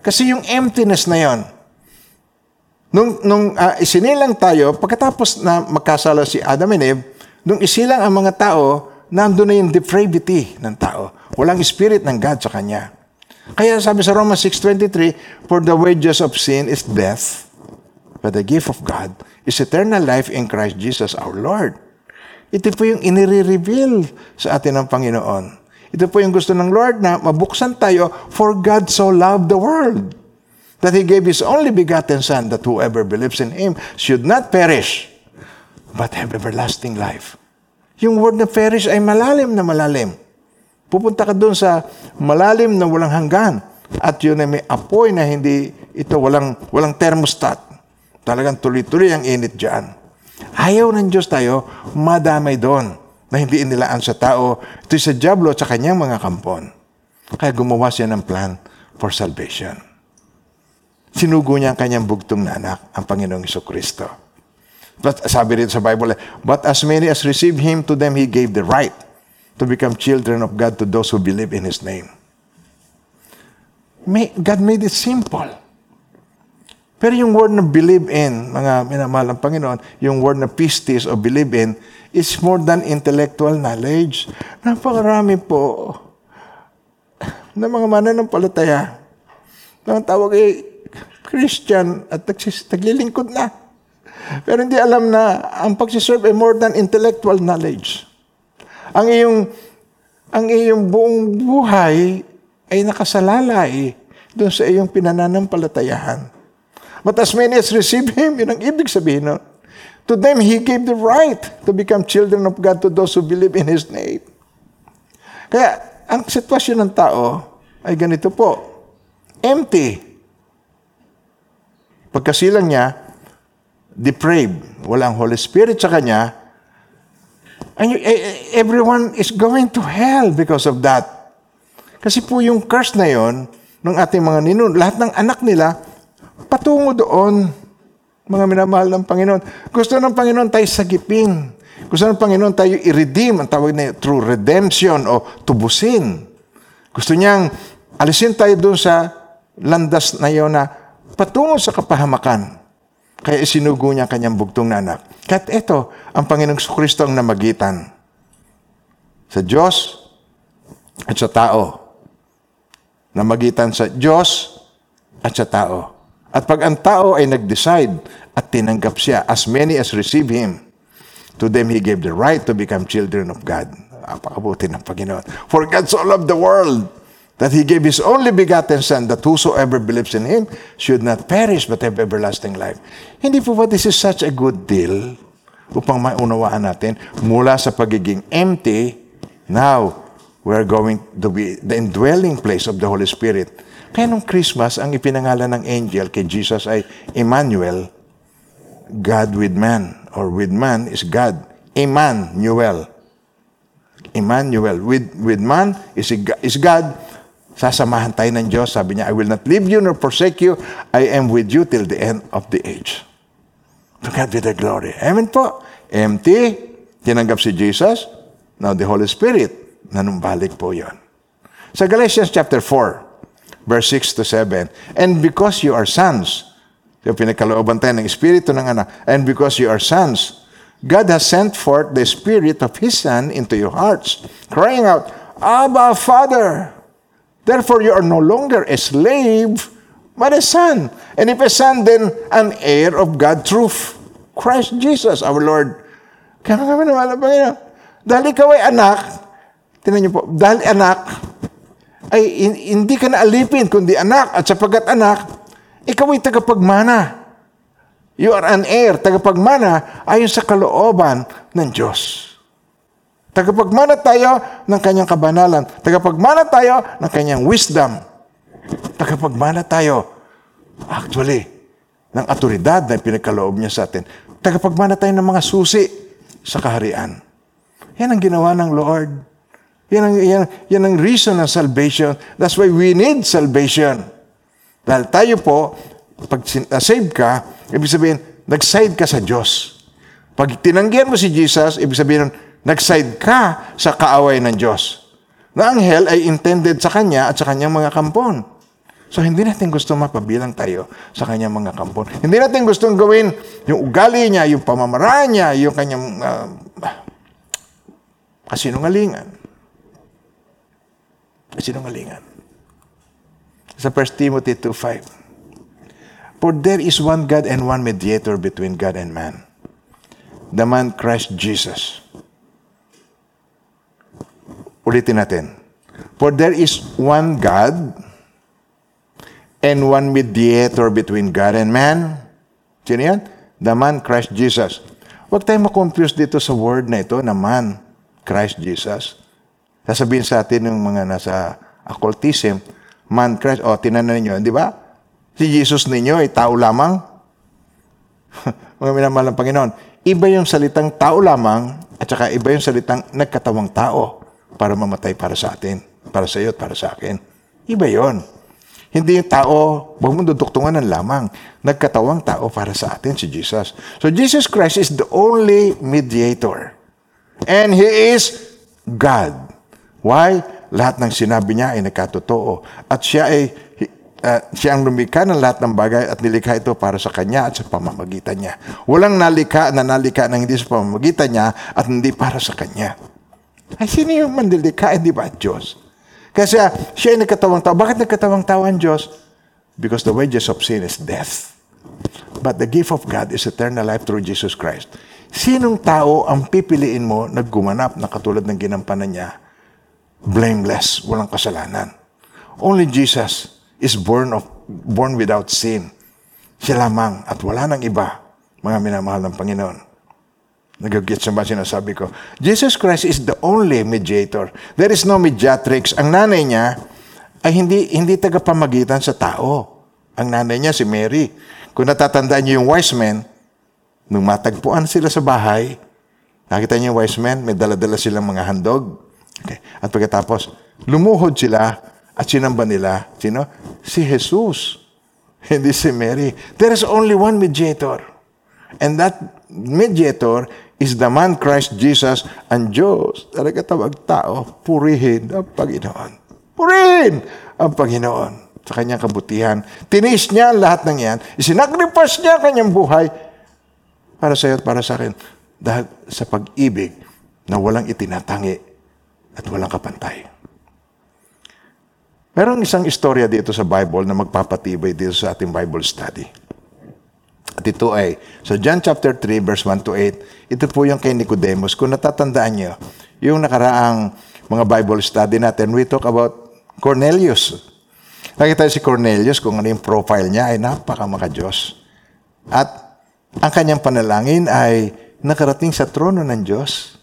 Speaker 1: Kasi yung emptiness na yon. Nung, nung uh, isinilang tayo, pagkatapos na magkasala si Adam and Eve, nung isilang ang mga tao, nandun na yung depravity ng tao. Walang spirit ng God sa kanya. Kaya sabi sa Romans 6.23, For the wages of sin is death, But the gift of God is eternal life in Christ Jesus our Lord. Ito po yung inire-reveal sa atin ng Panginoon. Ito po yung gusto ng Lord na mabuksan tayo, for God so loved the world that He gave His only begotten Son that whoever believes in Him should not perish, but have everlasting life. Yung word na perish ay malalim na malalim. Pupunta ka doon sa malalim na walang hanggan. At yun ay may apoy na hindi ito walang, walang thermostat. Talagang tuloy-tuloy ang init dyan. Ayaw ng Diyos tayo, madamay doon na hindi inilaan sa tao. Ito sa Diablo at sa kanyang mga kampon. Kaya gumawa siya ng plan for salvation. Sinugo niya ang kanyang bugtong na anak, ang Panginoong Iso Kristo. But sabi rito sa Bible, But as many as received Him, to them He gave the right to become children of God to those who believe in His name. May, God made it simple. Pero yung word na believe in, mga minamahal ng Panginoon, yung word na pistis o believe in, is more than intellectual knowledge. Napakarami po na mga mananampalataya. Ang tawag ay Christian at naglilingkod na. Pero hindi alam na ang pagsiserve ay more than intellectual knowledge. Ang iyong, ang iyong buong buhay ay nakasalalay doon sa iyong pinananampalatayahan. But as many as receive Him, yun ang ibig sabihin nun. To them, He gave the right to become children of God to those who believe in His name. Kaya, ang sitwasyon ng tao ay ganito po. empty. Pagkasilang niya, depraved. Walang Holy Spirit sa kanya. And you- e- e- everyone is going to hell because of that. Kasi po yung curse na yon ng ating mga ninuno, lahat ng anak nila, patungo doon. Mga minamahal ng Panginoon. Gusto ng Panginoon tayo sagipin. Gusto ng Panginoon tayo i-redeem. Ang tawag na through redemption o tubusin. Gusto niyang alisin tayo doon sa landas na yon na patungo sa kapahamakan. Kaya isinugo niya ang kanyang bugtong na anak. Kahit ito, ang Panginoong Kristo ang namagitan sa Diyos at sa tao. Namagitan sa Diyos at sa tao. At pag ang tao ay nag-decide at tinanggap siya, as many as receive Him, to them He gave the right to become children of God. Napakabuti ng Panginoon. For God so loved the world that He gave His only begotten Son, that whosoever believes in Him should not perish but have everlasting life. Hindi po ba this is such a good deal upang maunawaan natin mula sa pagiging empty, now we're going to be the indwelling place of the Holy Spirit. Kaya nung Christmas, ang ipinangalan ng angel kay Jesus ay Emmanuel, God with man, or with man is God. Emmanuel. Emmanuel. With, with man is, is God. Sasamahan tayo ng Diyos. Sabi niya, I will not leave you nor forsake you. I am with you till the end of the age. To God be the glory. Amen po. Empty. Tinanggap si Jesus. Now the Holy Spirit. Nanumbalik po yon. Sa Galatians chapter 4, verse 6 to 7, And because you are sons, yung pinagkalooban tayo ng Espiritu ng anak, and because you are sons, God has sent forth the Spirit of His Son into your hearts, crying out, Abba, Father! Therefore you are no longer a slave, but a son. And if a son, then an heir of God truth. Christ Jesus, our Lord. Kaya kami naman, Panginoon, dahil ikaw ay anak, tinan niyo po, dahil anak, ay hin- hindi ka na alipin, kundi anak. At sapagkat anak, ikaw ay tagapagmana. You are an heir, tagapagmana ayon sa kalooban ng Diyos. Tagapagmana tayo ng kanyang kabanalan. Tagapagmana tayo ng kanyang wisdom. Tagapagmana tayo, actually, ng atoridad na pinagkaloob niya sa atin. Tagapagmana tayo ng mga susi sa kaharian. Yan ang ginawa ng Lord. Yan ang, yan, yan ang reason ng salvation. That's why we need salvation. Dahil tayo po, pag uh, save ka, ibig sabihin, nag-side ka sa Diyos. Pag tinanggihan mo si Jesus, ibig sabihin, nag-side ka sa kaaway ng Diyos. Na ang hell ay intended sa Kanya at sa Kanyang mga kampon. So, hindi natin gusto mapabilang tayo sa Kanyang mga kampon. Hindi natin gustong gawin yung ugali niya, yung pamamaraan niya, yung Kanyang uh, kasinungalingan. Kasinungalingan. Sa 1 Timothy 2.5 For there is one God and one mediator between God and man, the man Christ Jesus. Ulitin natin. For there is one God and one mediator between God and man. Sino yan? The man Christ Jesus. Huwag tayong makonfuse dito sa word na ito na man Christ Jesus. Sasabihin sa atin ng mga nasa occultism, man Christ, o tinanan ninyo, di ba? Si Jesus ninyo ay tao lamang. mga minamahal ng Panginoon. Iba yung salitang tao lamang at saka iba yung salitang nagkatawang tao para mamatay para sa atin, para sa iyo at para sa akin. Iba yon. Hindi yung tao, huwag mo duduktungan ng lamang. Nagkatawang tao para sa atin si Jesus. So Jesus Christ is the only mediator. And He is God. Why? Lahat ng sinabi niya ay nakatotoo. At siya ay uh, siya ang lumikha ng lahat ng bagay at nilikha ito para sa kanya at sa pamamagitan niya. Walang nalikha na nalikha ng hindi sa pamamagitan niya at hindi para sa kanya. Ay, sino yung mandilikha? Hindi ba Diyos? Kasi ah, siya ay nagkatawang tao. Bakit nagkatawang tao ang Diyos? Because the wages of sin is death. But the gift of God is eternal life through Jesus Christ. Sinong tao ang pipiliin mo na gumanap na katulad ng ginampanan niya? Blameless, walang kasalanan. Only Jesus is born of born without sin. Siya lamang at wala nang iba, mga minamahal ng Panginoon. Nagagets na ba sinasabi ko? Jesus Christ is the only mediator. There is no mediatrix. Ang nanay niya ay hindi, hindi tagapamagitan sa tao. Ang nanay niya, si Mary. Kung natatandaan niyo yung wise men, nung matagpuan sila sa bahay, nakita niyo yung wise men, may dala-dala silang mga handog. Okay. At pagkatapos, lumuhod sila at sinamba nila. Sino? Si Jesus. Hindi si Mary. There is only one mediator. And that mediator is the man Christ Jesus ang Diyos. Talaga tawag tao, purihin ang Panginoon. Purihin ang Panginoon sa kanyang kabutihan. Tinis niya lahat ng yan. Isinagripas niya ang kanyang buhay para sa iyo at para sa akin. Dahil sa pag-ibig na walang itinatangi at walang kapantay. Merong isang istorya dito sa Bible na magpapatibay dito sa ating Bible study. At ito ay, sa John chapter 3, verse 1 to 8, ito po yung kay Nicodemus. Kung natatandaan nyo, yung nakaraang mga Bible study natin, we talk about Cornelius. Nakita si Cornelius kung ano yung profile niya ay napaka Diyos. At ang kanyang panalangin ay nakarating sa trono ng Diyos.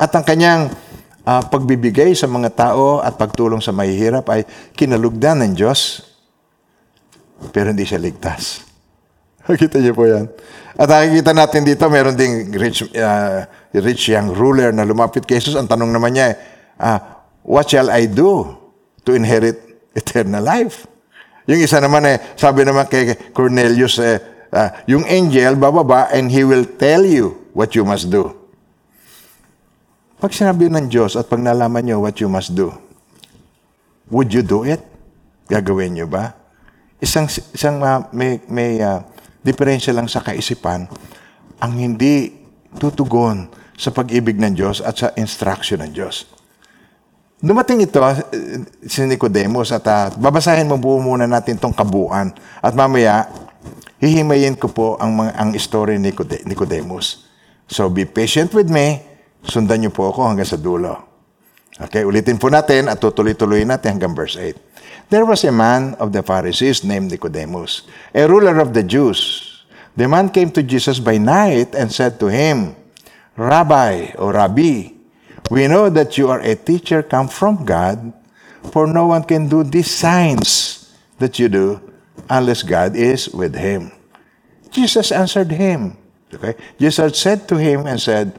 Speaker 1: At ang kanyang uh, pagbibigay sa mga tao at pagtulong sa mahihirap ay kinalugdan ng Diyos, pero hindi siya ligtas. Nakita niyo po yan. At nakikita natin dito, meron ding rich, uh, rich young ruler na lumapit kay Jesus. Ang tanong naman niya, uh, what shall I do to inherit eternal life? Yung isa naman eh, sabi naman kay Cornelius, eh, uh, yung angel bababa and he will tell you what you must do. Pag sinabi ng Diyos at pag nalaman nyo what you must do, would you do it? Gagawin nyo ba? Isang, isang uh, may, may uh, diferensya lang sa kaisipan, ang hindi tutugon sa pag-ibig ng Diyos at sa instruction ng Diyos. Dumating ito, uh, si Nicodemus, at uh, babasahin mo buo muna natin itong kabuuan. At mamaya, hihimayin ko po ang, ang story ni Nicodemus. So be patient with me Sundan niyo po ako hanggang sa dulo. Okay, ulitin po natin at tutuloy-tuloy natin hanggang verse 8. There was a man of the Pharisees named Nicodemus, a ruler of the Jews. The man came to Jesus by night and said to him, Rabbi or Rabbi, we know that you are a teacher come from God, for no one can do these signs that you do unless God is with him. Jesus answered him. Okay? Jesus said to him and said,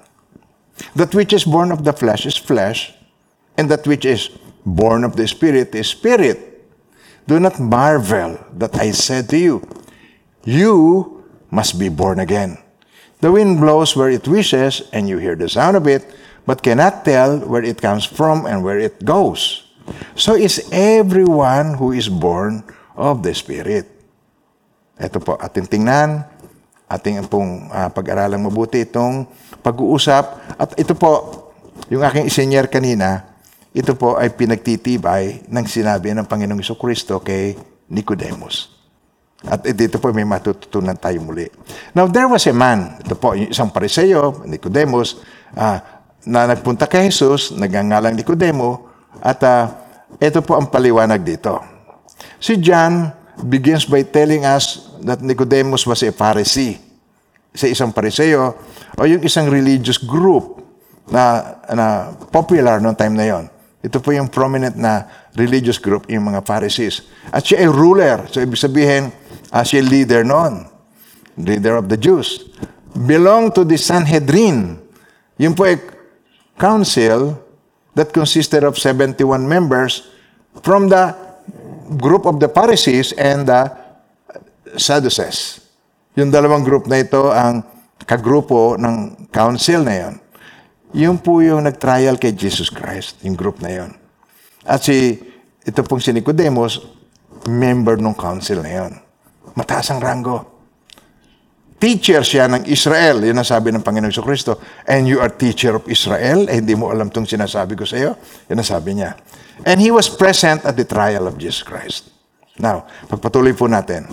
Speaker 1: That which is born of the flesh is flesh, and that which is born of the Spirit is spirit. Do not marvel that I said to you, You must be born again. The wind blows where it wishes, and you hear the sound of it, but cannot tell where it comes from and where it goes. So is everyone who is born of the Spirit. Ito po, ating tingnan, ating pong uh, pag-aralang mabuti itong pag-uusap. At ito po, yung aking isenyer kanina, ito po ay pinagtitibay ng sinabi ng Panginoong Iso Kristo kay Nicodemus. At dito po may matututunan tayo muli. Now, there was a man, ito po, yung isang pariseo, Nicodemus, uh, na nagpunta kay Jesus, nagangalang Nicodemo, at uh, ito po ang paliwanag dito. Si John begins by telling us that Nicodemus was a Pharisee. Sa isang pariseo, o yung isang religious group na, na popular noong time na yon. Ito po yung prominent na religious group, yung mga Pharisees. At siya ay ruler. So, ibig sabihin, uh, siya leader noon. Leader of the Jews. Belong to the Sanhedrin. Yung po ay council that consisted of 71 members from the group of the Pharisees and the Sadducees. Yung dalawang group na ito ang kagrupo ng council na yon. Yung po yung nag-trial kay Jesus Christ, yung group na yon. At si, ito pong si Nicodemus, member ng council na yon. Mataas ang rango. Teacher siya ng Israel. Yun ang sabi ng Panginoon sa Kristo. And you are teacher of Israel? Eh, hindi mo alam itong sinasabi ko sa iyo? Yun ang sabi niya. And he was present at the trial of Jesus Christ. Now, pagpatuloy po natin.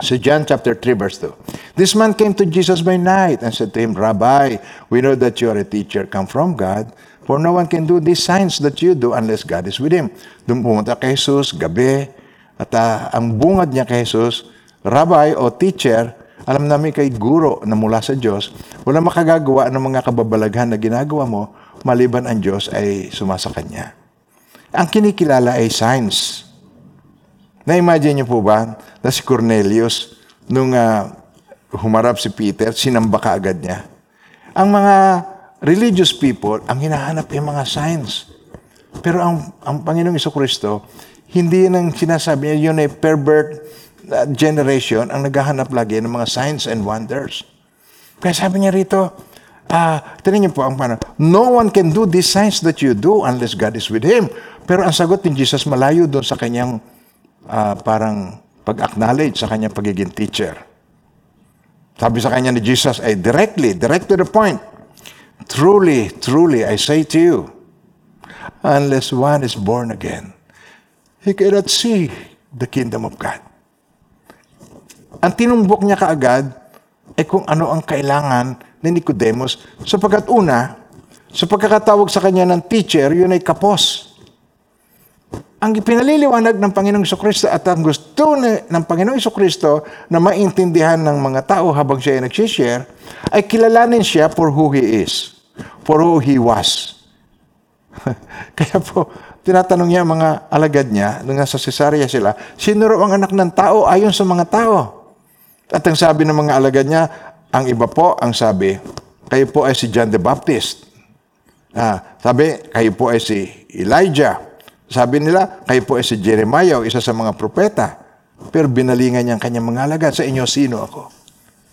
Speaker 1: So John chapter 3 verse 2. This man came to Jesus by night and said to him, Rabbi, we know that you are a teacher come from God, for no one can do these signs that you do unless God is with him. Doon pumunta kay Jesus, gabi, at ah, ang bungad niya kay Jesus, Rabbi o teacher, alam namin kay guro na mula sa Diyos, wala makagagawa ng mga kababalaghan na ginagawa mo, maliban ang Diyos ay sumasa Kanya. Ang kinikilala ay signs. Na-imagine niyo po ba na si Cornelius, nung ah, humarap si Peter, sinamba ka agad niya. Ang mga religious people, ang hinahanap ay mga signs. Pero ang, ang Panginoong Kristo, hindi yan ang sinasabi niya, yun ay pervert uh, generation ang naghahanap lagi ng mga signs and wonders. Kaya sabi niya rito, ah, tinan niyo po ang paano, no one can do these signs that you do unless God is with him. Pero ang sagot ni Jesus malayo doon sa kanyang ah, parang pag-acknowledge sa kanyang pagiging teacher. Sabi sa kanya ni Jesus ay directly, direct to the point. Truly, truly, I say to you, unless one is born again, he cannot see the kingdom of God. Ang tinumbok niya kaagad ay kung ano ang kailangan ni Nicodemus sapagkat una, sa pagkakatawag sa kanya ng teacher, yun ay kapos. Ang pinaliliwanag ng Panginoong Kristo at ang gusto ni- ng Panginoong Kristo na maintindihan ng mga tao habang siya ay nagsishare, ay kilalanin siya for who He is, for who He was. Kaya po, tinatanong niya mga alagad niya, nung nasa Cesarea sila, sino raw ang anak ng tao ayon sa mga tao? At ang sabi ng mga alagad niya, ang iba po, ang sabi, kayo po ay si John the Baptist. Ah, sabi, kayo po ay si Elijah. Sabi nila, kayo po ay si Jeremiah isa sa mga propeta. Pero binalingan niya ang kanyang mga alagad, sa inyo sino ako?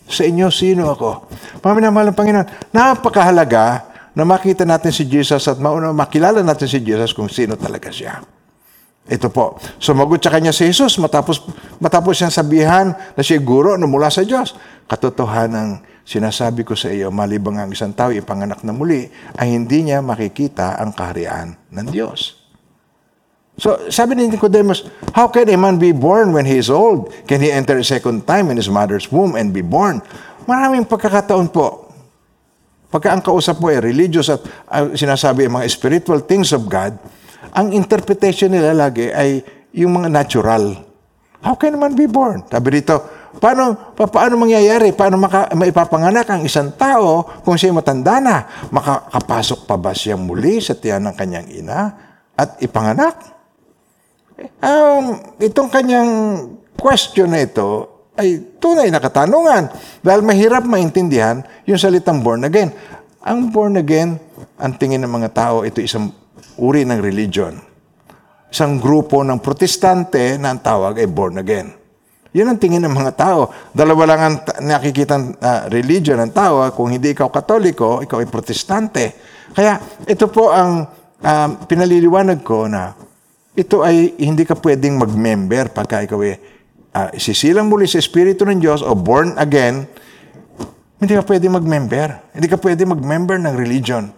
Speaker 1: Sa inyo sino ako? Paminamahal ng Panginoon, napakahalaga na makita natin si Jesus at mauna, makilala natin si Jesus kung sino talaga siya. Ito po. Sumagot sa kanya si Jesus matapos, matapos siyang sabihan na siya guro na mula sa Diyos. Katotohanan sinasabi ko sa iyo, malibang ang isang tao ipanganak na muli, ay hindi niya makikita ang kaharian ng Diyos. So, sabi ni Nicodemus, how can a man be born when he is old? Can he enter a second time in his mother's womb and be born? Maraming pagkakataon po. Pagka ang kausap mo ay religious at uh, sinasabi ang mga spiritual things of God, ang interpretation nila lagi ay yung mga natural. How can a man be born? Sabi dito, paano, pa, paano mangyayari? Paano maka, maipapanganak ang isang tao kung siya matanda na? Makakapasok pa ba siya muli sa tiyan ng kanyang ina at ipanganak? Um, itong kanyang question na ito ay tunay na katanungan dahil mahirap maintindihan yung salitang born again. Ang born again, ang tingin ng mga tao, ito isang uri ng religion. Isang grupo ng protestante na ang tawag ay born again. Yun ang tingin ng mga tao. Dalawa lang ang ta- nakikitang ah, religion ng tao. Kung hindi ikaw katoliko, ikaw ay protestante. Kaya ito po ang ah, pinaliliwanag ko na ito ay hindi ka pwedeng mag-member pagka ikaw ay ah, isisilang muli sa Espiritu ng Diyos o born again, hindi ka pwedeng mag-member. Hindi ka pwedeng mag-member ng religion.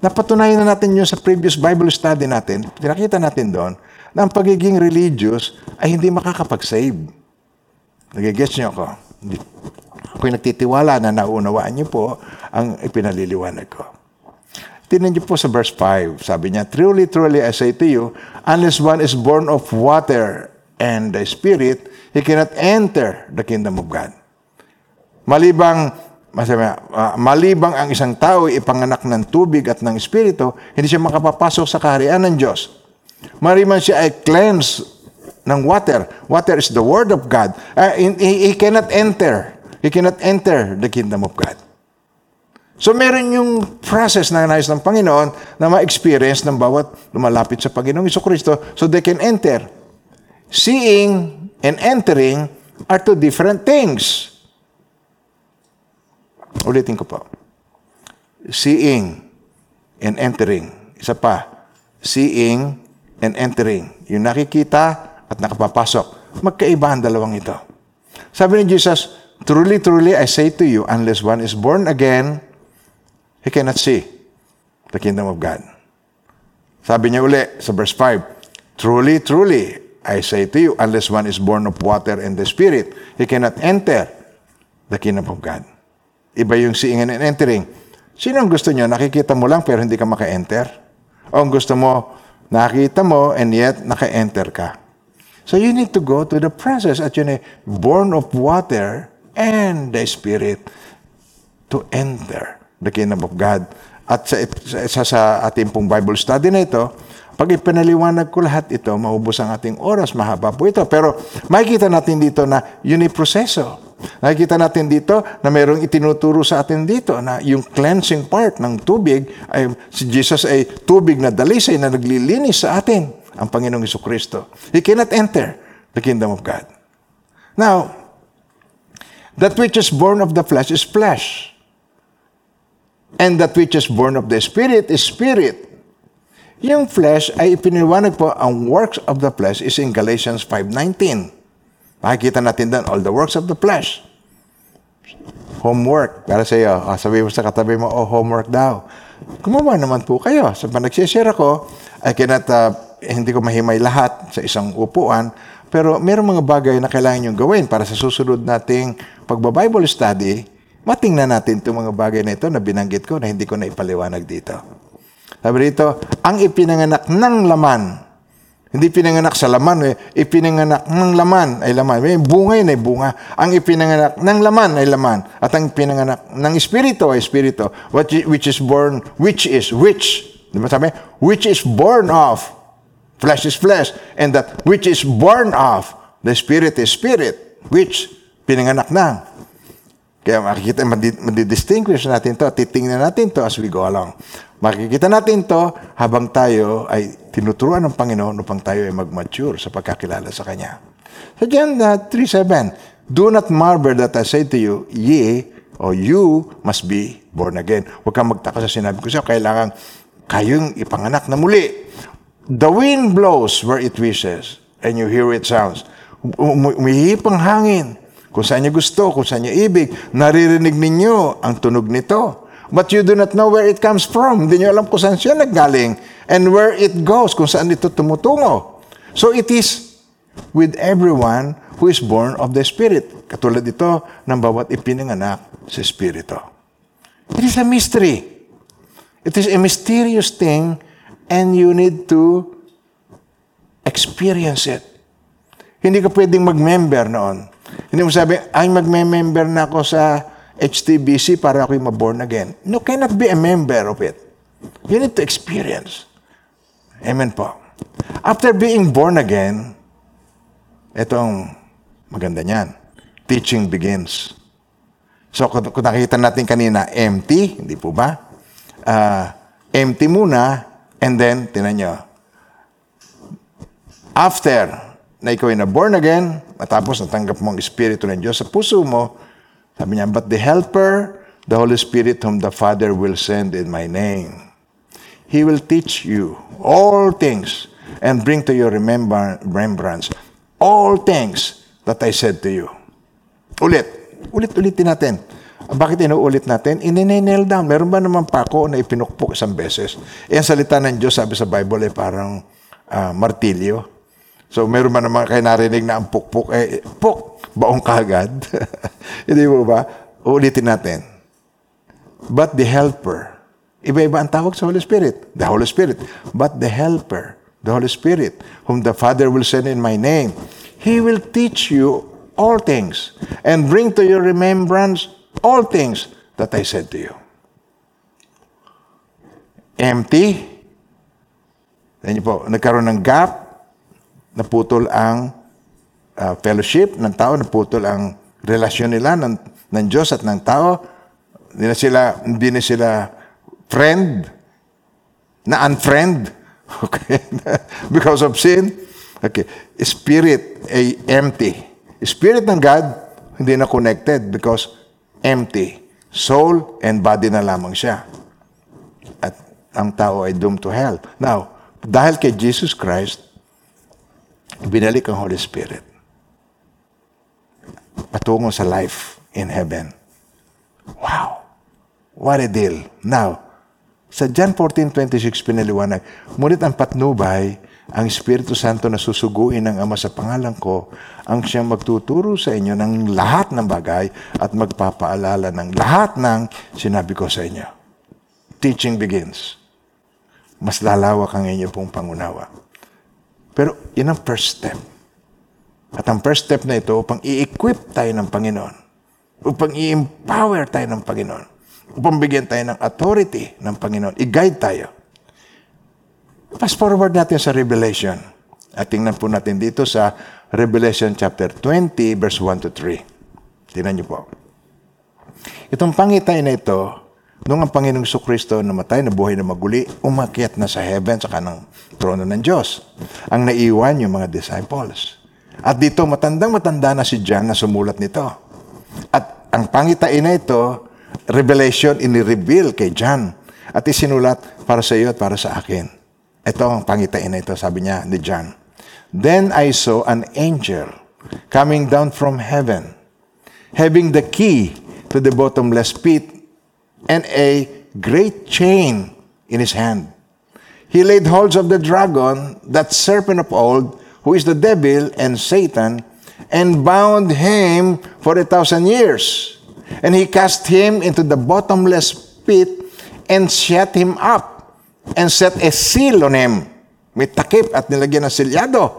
Speaker 1: Napatunayan na natin yun sa previous Bible study natin. Pinakita natin doon na ang pagiging religious ay hindi makakapag-save. Nagigets niyo ako? Ako'y nagtitiwala na naunawaan niyo po ang ipinaliliwanag ko. Tingnan niyo po sa verse 5. Sabi niya, Truly, truly, I say to you, unless one is born of water and the Spirit, he cannot enter the kingdom of God. Malibang, masabi, ah, malibang ang isang tao ipanganak ng tubig at ng Espiritu, hindi siya makapapasok sa kaharian ng Diyos. Mariman siya ay cleansed ng water. Water is the word of God. Ah, he, he cannot enter. He cannot enter the kingdom of God. So meron yung process na nais ng Panginoon na ma-experience ng bawat lumalapit sa Panginoong Iso Kristo so they can enter. Seeing and entering are two different things. Ulitin ko po. Seeing and entering. Isa pa. Seeing and entering. Yung nakikita at nakapapasok. Magkaiba ang dalawang ito. Sabi ni Jesus, Truly, truly, I say to you, unless one is born again, he cannot see the kingdom of God. Sabi niya uli sa verse 5, Truly, truly, I say to you, unless one is born of water and the Spirit, he cannot enter the kingdom of God. Iba yung seeing and entering. Sino ang gusto nyo? Nakikita mo lang pero hindi ka maka-enter? O ang gusto mo, nakita mo and yet naka-enter ka? So you need to go to the process at yun eh, born of water and the Spirit to enter the kingdom of God. At sa, sa, sa ating pong Bible study na ito, pag ipinaliwanag ko lahat ito, maubos ang ating oras, mahaba po ito. Pero makikita natin dito na yun ay proseso. Nakikita natin dito na mayroong itinuturo sa atin dito na yung cleansing part ng tubig, ay, si Jesus ay tubig na dalisay na naglilinis sa atin, ang Panginoong Iso Kristo. He cannot enter the kingdom of God. Now, that which is born of the flesh is flesh. And that which is born of the Spirit is spirit. Yung flesh ay ipiniwanag po, ang works of the flesh is in Galatians 5.19. Makikita natin doon, all the works of the flesh. Homework. Para sa iyo, oh, sabi mo sa katabi mo, oh, homework daw. Gumawa naman po kayo. Sa so, nagsishare ako, I cannot, uh, hindi ko mahimay lahat sa isang upuan, pero mayroong mga bagay na kailangan nyo gawin para sa susunod nating pagba-Bible study, matingnan natin itong mga bagay na ito na binanggit ko na hindi ko na ipaliwanag dito. Sabi dito, ang ipinanganak ng laman, hindi pinanganak sa laman, eh, ipinanganak ng laman ay laman. May bunga yun ay bunga. Ang ipinanganak ng laman ay laman. At ang pinanganak ng espiritu ay espiritu. Which is born, which is, which, di ba sabi? Which is born of, flesh is flesh. And that which is born of, the spirit is spirit. Which, pinanganak na. Kaya makikita, madidistinguish natin to, titingnan natin to as we go along. Makikita natin to habang tayo ay tinuturuan ng Panginoon upang tayo ay mag-mature sa pagkakilala sa Kanya. So John uh, 3.7, Do not marvel that I say to you, ye, or you must be born again. Huwag kang magtaka sa sinabi ko sa'yo, kailangan kayong ipanganak na muli. The wind blows where it wishes, and you hear it sounds. Umihip ang hangin. Kung saan niya gusto, kung saan niya ibig, naririnig ninyo ang tunog nito. But you do not know where it comes from. Hindi nyo alam kung saan siya naggaling and where it goes, kung saan ito tumutungo. So it is with everyone who is born of the Spirit. Katulad ito ng bawat ipinanganak sa Espiritu. It is a mystery. It is a mysterious thing and you need to experience it. Hindi ka pwedeng mag-member noon. Hindi mo sabi, ay magme-member na ako sa HTBC para ako'y ma-born again. No, cannot be a member of it. You need to experience. Amen po. After being born again, itong maganda niyan. Teaching begins. So, kung, nakita natin kanina, empty, hindi po ba? Uh, empty muna, and then, tinan nyo, after na ikaw ay na born again, matapos natanggap mo ang Espiritu ng Diyos sa puso mo, sabi niya, but the Helper, the Holy Spirit whom the Father will send in my name, He will teach you all things and bring to your remembrance all things that I said to you. Ulit. Ulit-ulitin natin. Bakit inuulit natin? Ininail down. Meron ba naman pa ako na ipinukpok isang beses? E ang salita ng Diyos, sabi sa Bible, ay parang uh, martilyo. So, meron ba naman kayo narinig na ang pukpuk? Eh, puk, baong kagad. Hindi mo ba? Ulitin natin. But the helper, iba-iba ang tawag sa Holy Spirit. The Holy Spirit. But the helper, the Holy Spirit, whom the Father will send in my name, He will teach you all things and bring to your remembrance all things that I said to you. Empty. Then po, nagkaroon ng gap, naputol ang uh, fellowship ng tao, naputol ang relasyon nila ng, ng Diyos at ng tao. Hindi na sila, hindi na sila friend, na unfriend. Okay? Because of sin. Okay. Spirit ay empty. Spirit ng God, hindi na connected because empty. Soul and body na lamang siya. At ang tao ay doomed to hell. Now, dahil kay Jesus Christ, binalik ang Holy Spirit patungo sa life in heaven. Wow! What a deal. Now, sa John 14.26 pinaliwanag, ngunit ang patnubay ang Espiritu Santo na susuguin ng Ama sa pangalan ko, ang siyang magtuturo sa inyo ng lahat ng bagay at magpapaalala ng lahat ng sinabi ko sa inyo. Teaching begins. Mas lalawak ang inyo pong pangunawa. Pero yun ang first step. At ang first step na ito upang i-equip tayo ng Panginoon, upang i-empower tayo ng Panginoon, upang bigyan tayo ng authority ng Panginoon, i-guide tayo. Fast forward natin sa Revelation. At tingnan po natin dito sa Revelation chapter 20, verse 1 to 3. Tingnan niyo po. Itong pangitay na ito, nung ang Panginoong Kristo namatay, nabuhay na maguli, umakyat na sa heaven sa kanang trono ng Diyos. Ang naiwan yung mga disciples. At dito, matandang-matanda na si John na sumulat nito. At ang pangitain na ito, Revelation, ini-reveal kay John. At isinulat para sa iyo at para sa akin. Ito ang pangitain na ito, sabi niya ni John. Then I saw an angel coming down from heaven, having the key to the bottomless pit and a great chain in his hand. He laid hold of the dragon, that serpent of old, who is the devil and Satan, and bound him for a thousand years. And he cast him into the bottomless pit and shut him up and set a seal on him. May takip at nilagyan ng.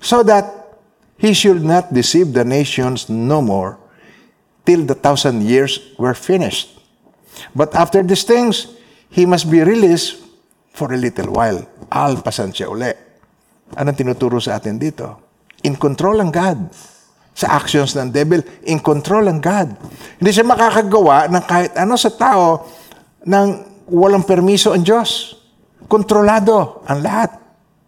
Speaker 1: So that he should not deceive the nations no more till the thousand years were finished. But after these things, he must be released for a little while. Alpasan siya uli. Anong tinuturo sa atin dito? In control ang God. Sa actions ng devil, in control ang God. Hindi siya makakagawa ng kahit ano sa tao ng walang permiso ang Diyos. Kontrolado ang lahat.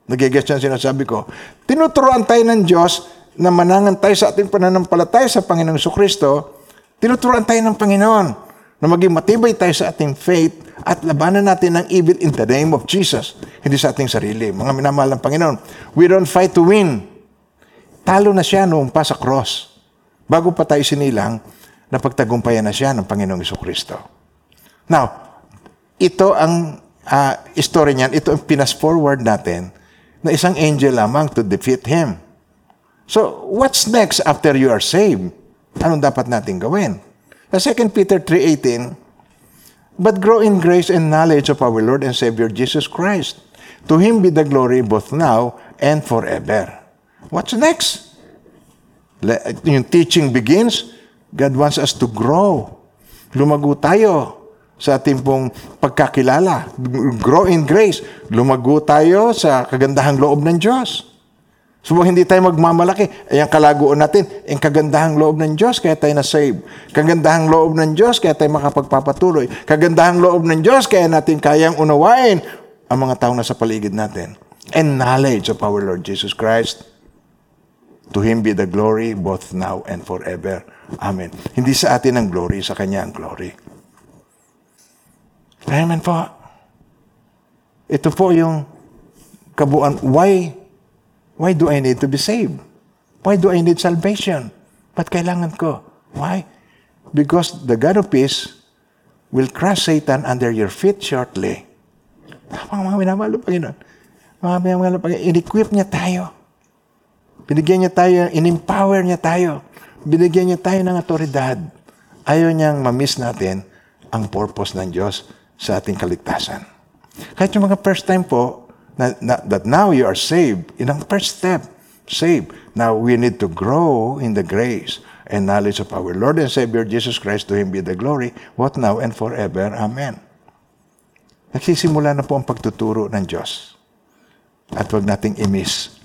Speaker 1: Nagigets yan sinasabi ko. Tinuturoan tayo ng Diyos na manangan tayo sa ating pananampalataya sa Panginoong Kristo. Tinuturoan tayo ng Panginoon na maging matibay tayo sa ating faith at labanan natin ang evil in the name of Jesus. Hindi sa ating sarili. Mga minamahal ng Panginoon, we don't fight to win. Talo na siya noong pa sa cross. Bago pa tayo sinilang, napagtagumpayan na siya ng Panginoong Kristo. Now, ito ang uh, story niyan, ito ang pinas-forward natin na isang angel lamang to defeat him. So, what's next after you are saved? Anong dapat natin gawin? Sa 2 Peter 3.18, But grow in grace and knowledge of our Lord and Savior Jesus Christ. To Him be the glory both now and forever. What's next? Yung teaching begins, God wants us to grow. Lumago tayo sa ating pong pagkakilala. Grow in grace. Lumago tayo sa kagandahang loob ng Diyos. So hindi tayo magmamalaki. Ay ang kalaguan natin, ang kagandahang loob ng Diyos kaya tayo na-save. Kagandahang loob ng Diyos kaya tayo makapagpapatuloy. Kagandahang loob ng Diyos kaya natin kayang unawain ang mga taong nasa paligid natin. And knowledge of our Lord Jesus Christ. To Him be the glory both now and forever. Amen. Hindi sa atin ang glory, sa Kanya ang glory. Amen po. Ito po yung kabuuan. Why, why do I need to be saved? Why do I need salvation? Ba't kailangan ko? Why? Because the God of peace will crush Satan under your feet shortly. Mga mga minamahal ng Panginoon. Mga minamahal ng Panginoon. In-equip niya tayo. Binigyan niya tayo, in-empower niya tayo. Binigyan niya tayo ng otoridad. Ayaw niyang mamiss natin ang purpose ng Diyos sa ating kaligtasan. Kahit yung mga first time po, that now you are saved, in ang first step, saved. Now we need to grow in the grace and knowledge of our Lord and Savior Jesus Christ. To Him be the glory, what now and forever. Amen. Nagsisimula na po ang pagtuturo ng Diyos. At huwag nating imiss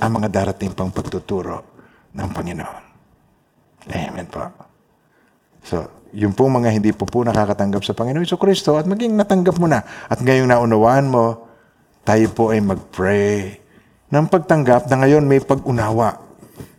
Speaker 1: ang mga darating pang pagtuturo ng Panginoon. Amen po. So, yung po mga hindi po po nakakatanggap sa Panginoon Iso Kristo at maging natanggap mo na. At ngayong naunawaan mo, tayo po ay mag-pray ng pagtanggap na ngayon may pag-unawa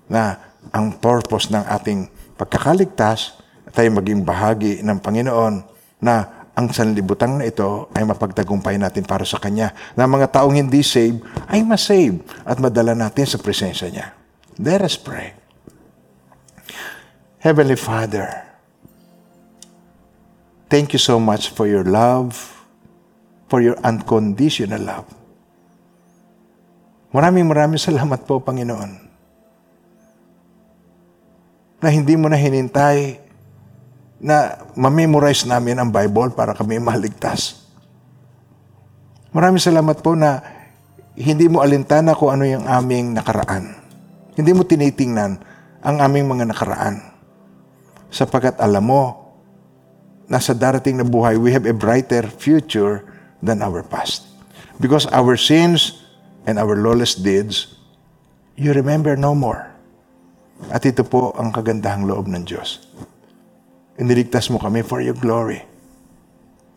Speaker 1: na ang purpose ng ating pagkakaligtas tayo maging bahagi ng Panginoon na ang sanlibutan na ito ay mapagtagumpay natin para sa Kanya. Na mga taong hindi saved ay masave at madala natin sa presensya niya. Let us pray. Heavenly Father, Thank you so much for your love, for your unconditional love. Maraming maraming salamat po, Panginoon. Na hindi mo na hinintay na mamemorize namin ang Bible para kami maligtas. Maraming salamat po na hindi mo alintana kung ano yung aming nakaraan. Hindi mo tinitingnan ang aming mga nakaraan. Sapagkat alam mo, na sa darating na buhay, we have a brighter future than our past. Because our sins and our lawless deeds, you remember no more. At ito po ang kagandahang loob ng Diyos. Iniligtas mo kami for your glory.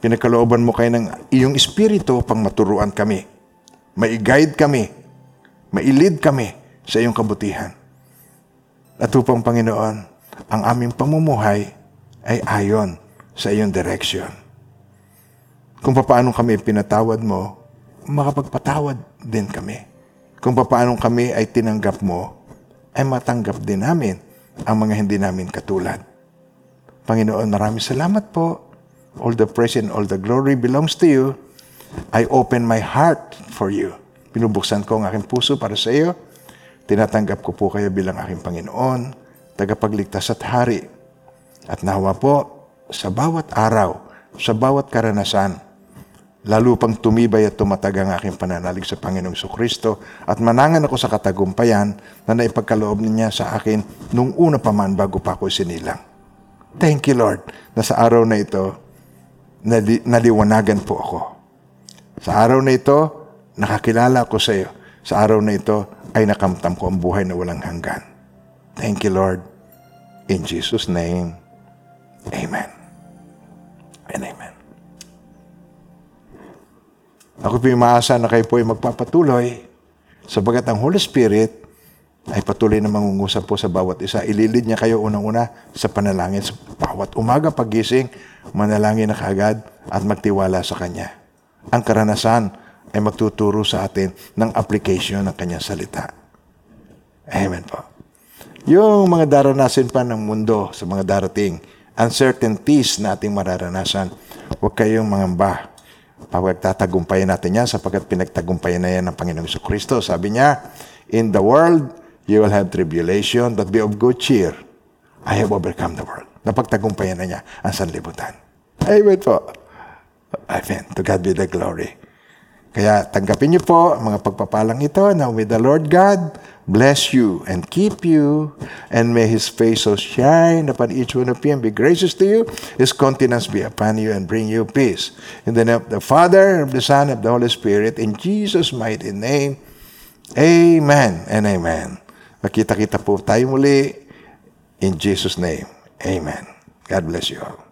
Speaker 1: Pinagkalooban mo kayo ng iyong espiritu pang maturuan kami. Mai-guide kami. Mailid kami sa iyong kabutihan. At upang Panginoon, ang aming pamumuhay ay ayon sa iyong direction. Kung paano kami pinatawad mo, makapagpatawad din kami. Kung paano kami ay tinanggap mo, ay matanggap din namin ang mga hindi namin katulad. Panginoon, maraming salamat po. All the praise and all the glory belongs to you. I open my heart for you. Pinubuksan ko ang aking puso para sa iyo. Tinatanggap ko po kayo bilang aking Panginoon, tagapagligtas at hari. At nawa po, sa bawat araw, sa bawat karanasan, lalo pang tumibay at tumatag ang aking pananalig sa Panginoong Kristo at manangan ako sa katagumpayan na naipagkaloob niya sa akin nung una pa man bago pa ako sinilang. Thank you, Lord, na sa araw na ito, nali- naliwanagan po ako. Sa araw na ito, nakakilala ako sa iyo. Sa araw na ito, ay nakamtam ko ang buhay na walang hanggan. Thank you, Lord. In Jesus' name, Amen and Amen. Ako po yung maasa na kayo po ay magpapatuloy sabagat ang Holy Spirit ay patuloy na mangungusap po sa bawat isa. Ililid niya kayo unang-una sa panalangin. Sa bawat umaga pagising, manalangin na kaagad at magtiwala sa Kanya. Ang karanasan ay magtuturo sa atin ng application ng Kanyang salita. Amen po. Yung mga daranasin pa ng mundo sa mga darating, uncertainties na ating mararanasan, huwag kayong mangamba. Pagtatagumpayan natin yan sapagkat pinagtagumpayan na yan ng Panginoong Kristo. Sabi niya, In the world, you will have tribulation, but be of good cheer. I have overcome the world. Napagtagumpayan na niya ang sanlibutan. Amen po. Amen. To God be the glory. Kaya tanggapin niyo po ang mga pagpapalang ito na with the Lord God bless you and keep you and may His face so shine upon each one of you and be gracious to you. His countenance be upon you and bring you peace. In the name of the Father, of the Son, of the Holy Spirit, in Jesus' mighty name, Amen and Amen. Makita-kita po tayo muli in Jesus' name. Amen. God bless you all.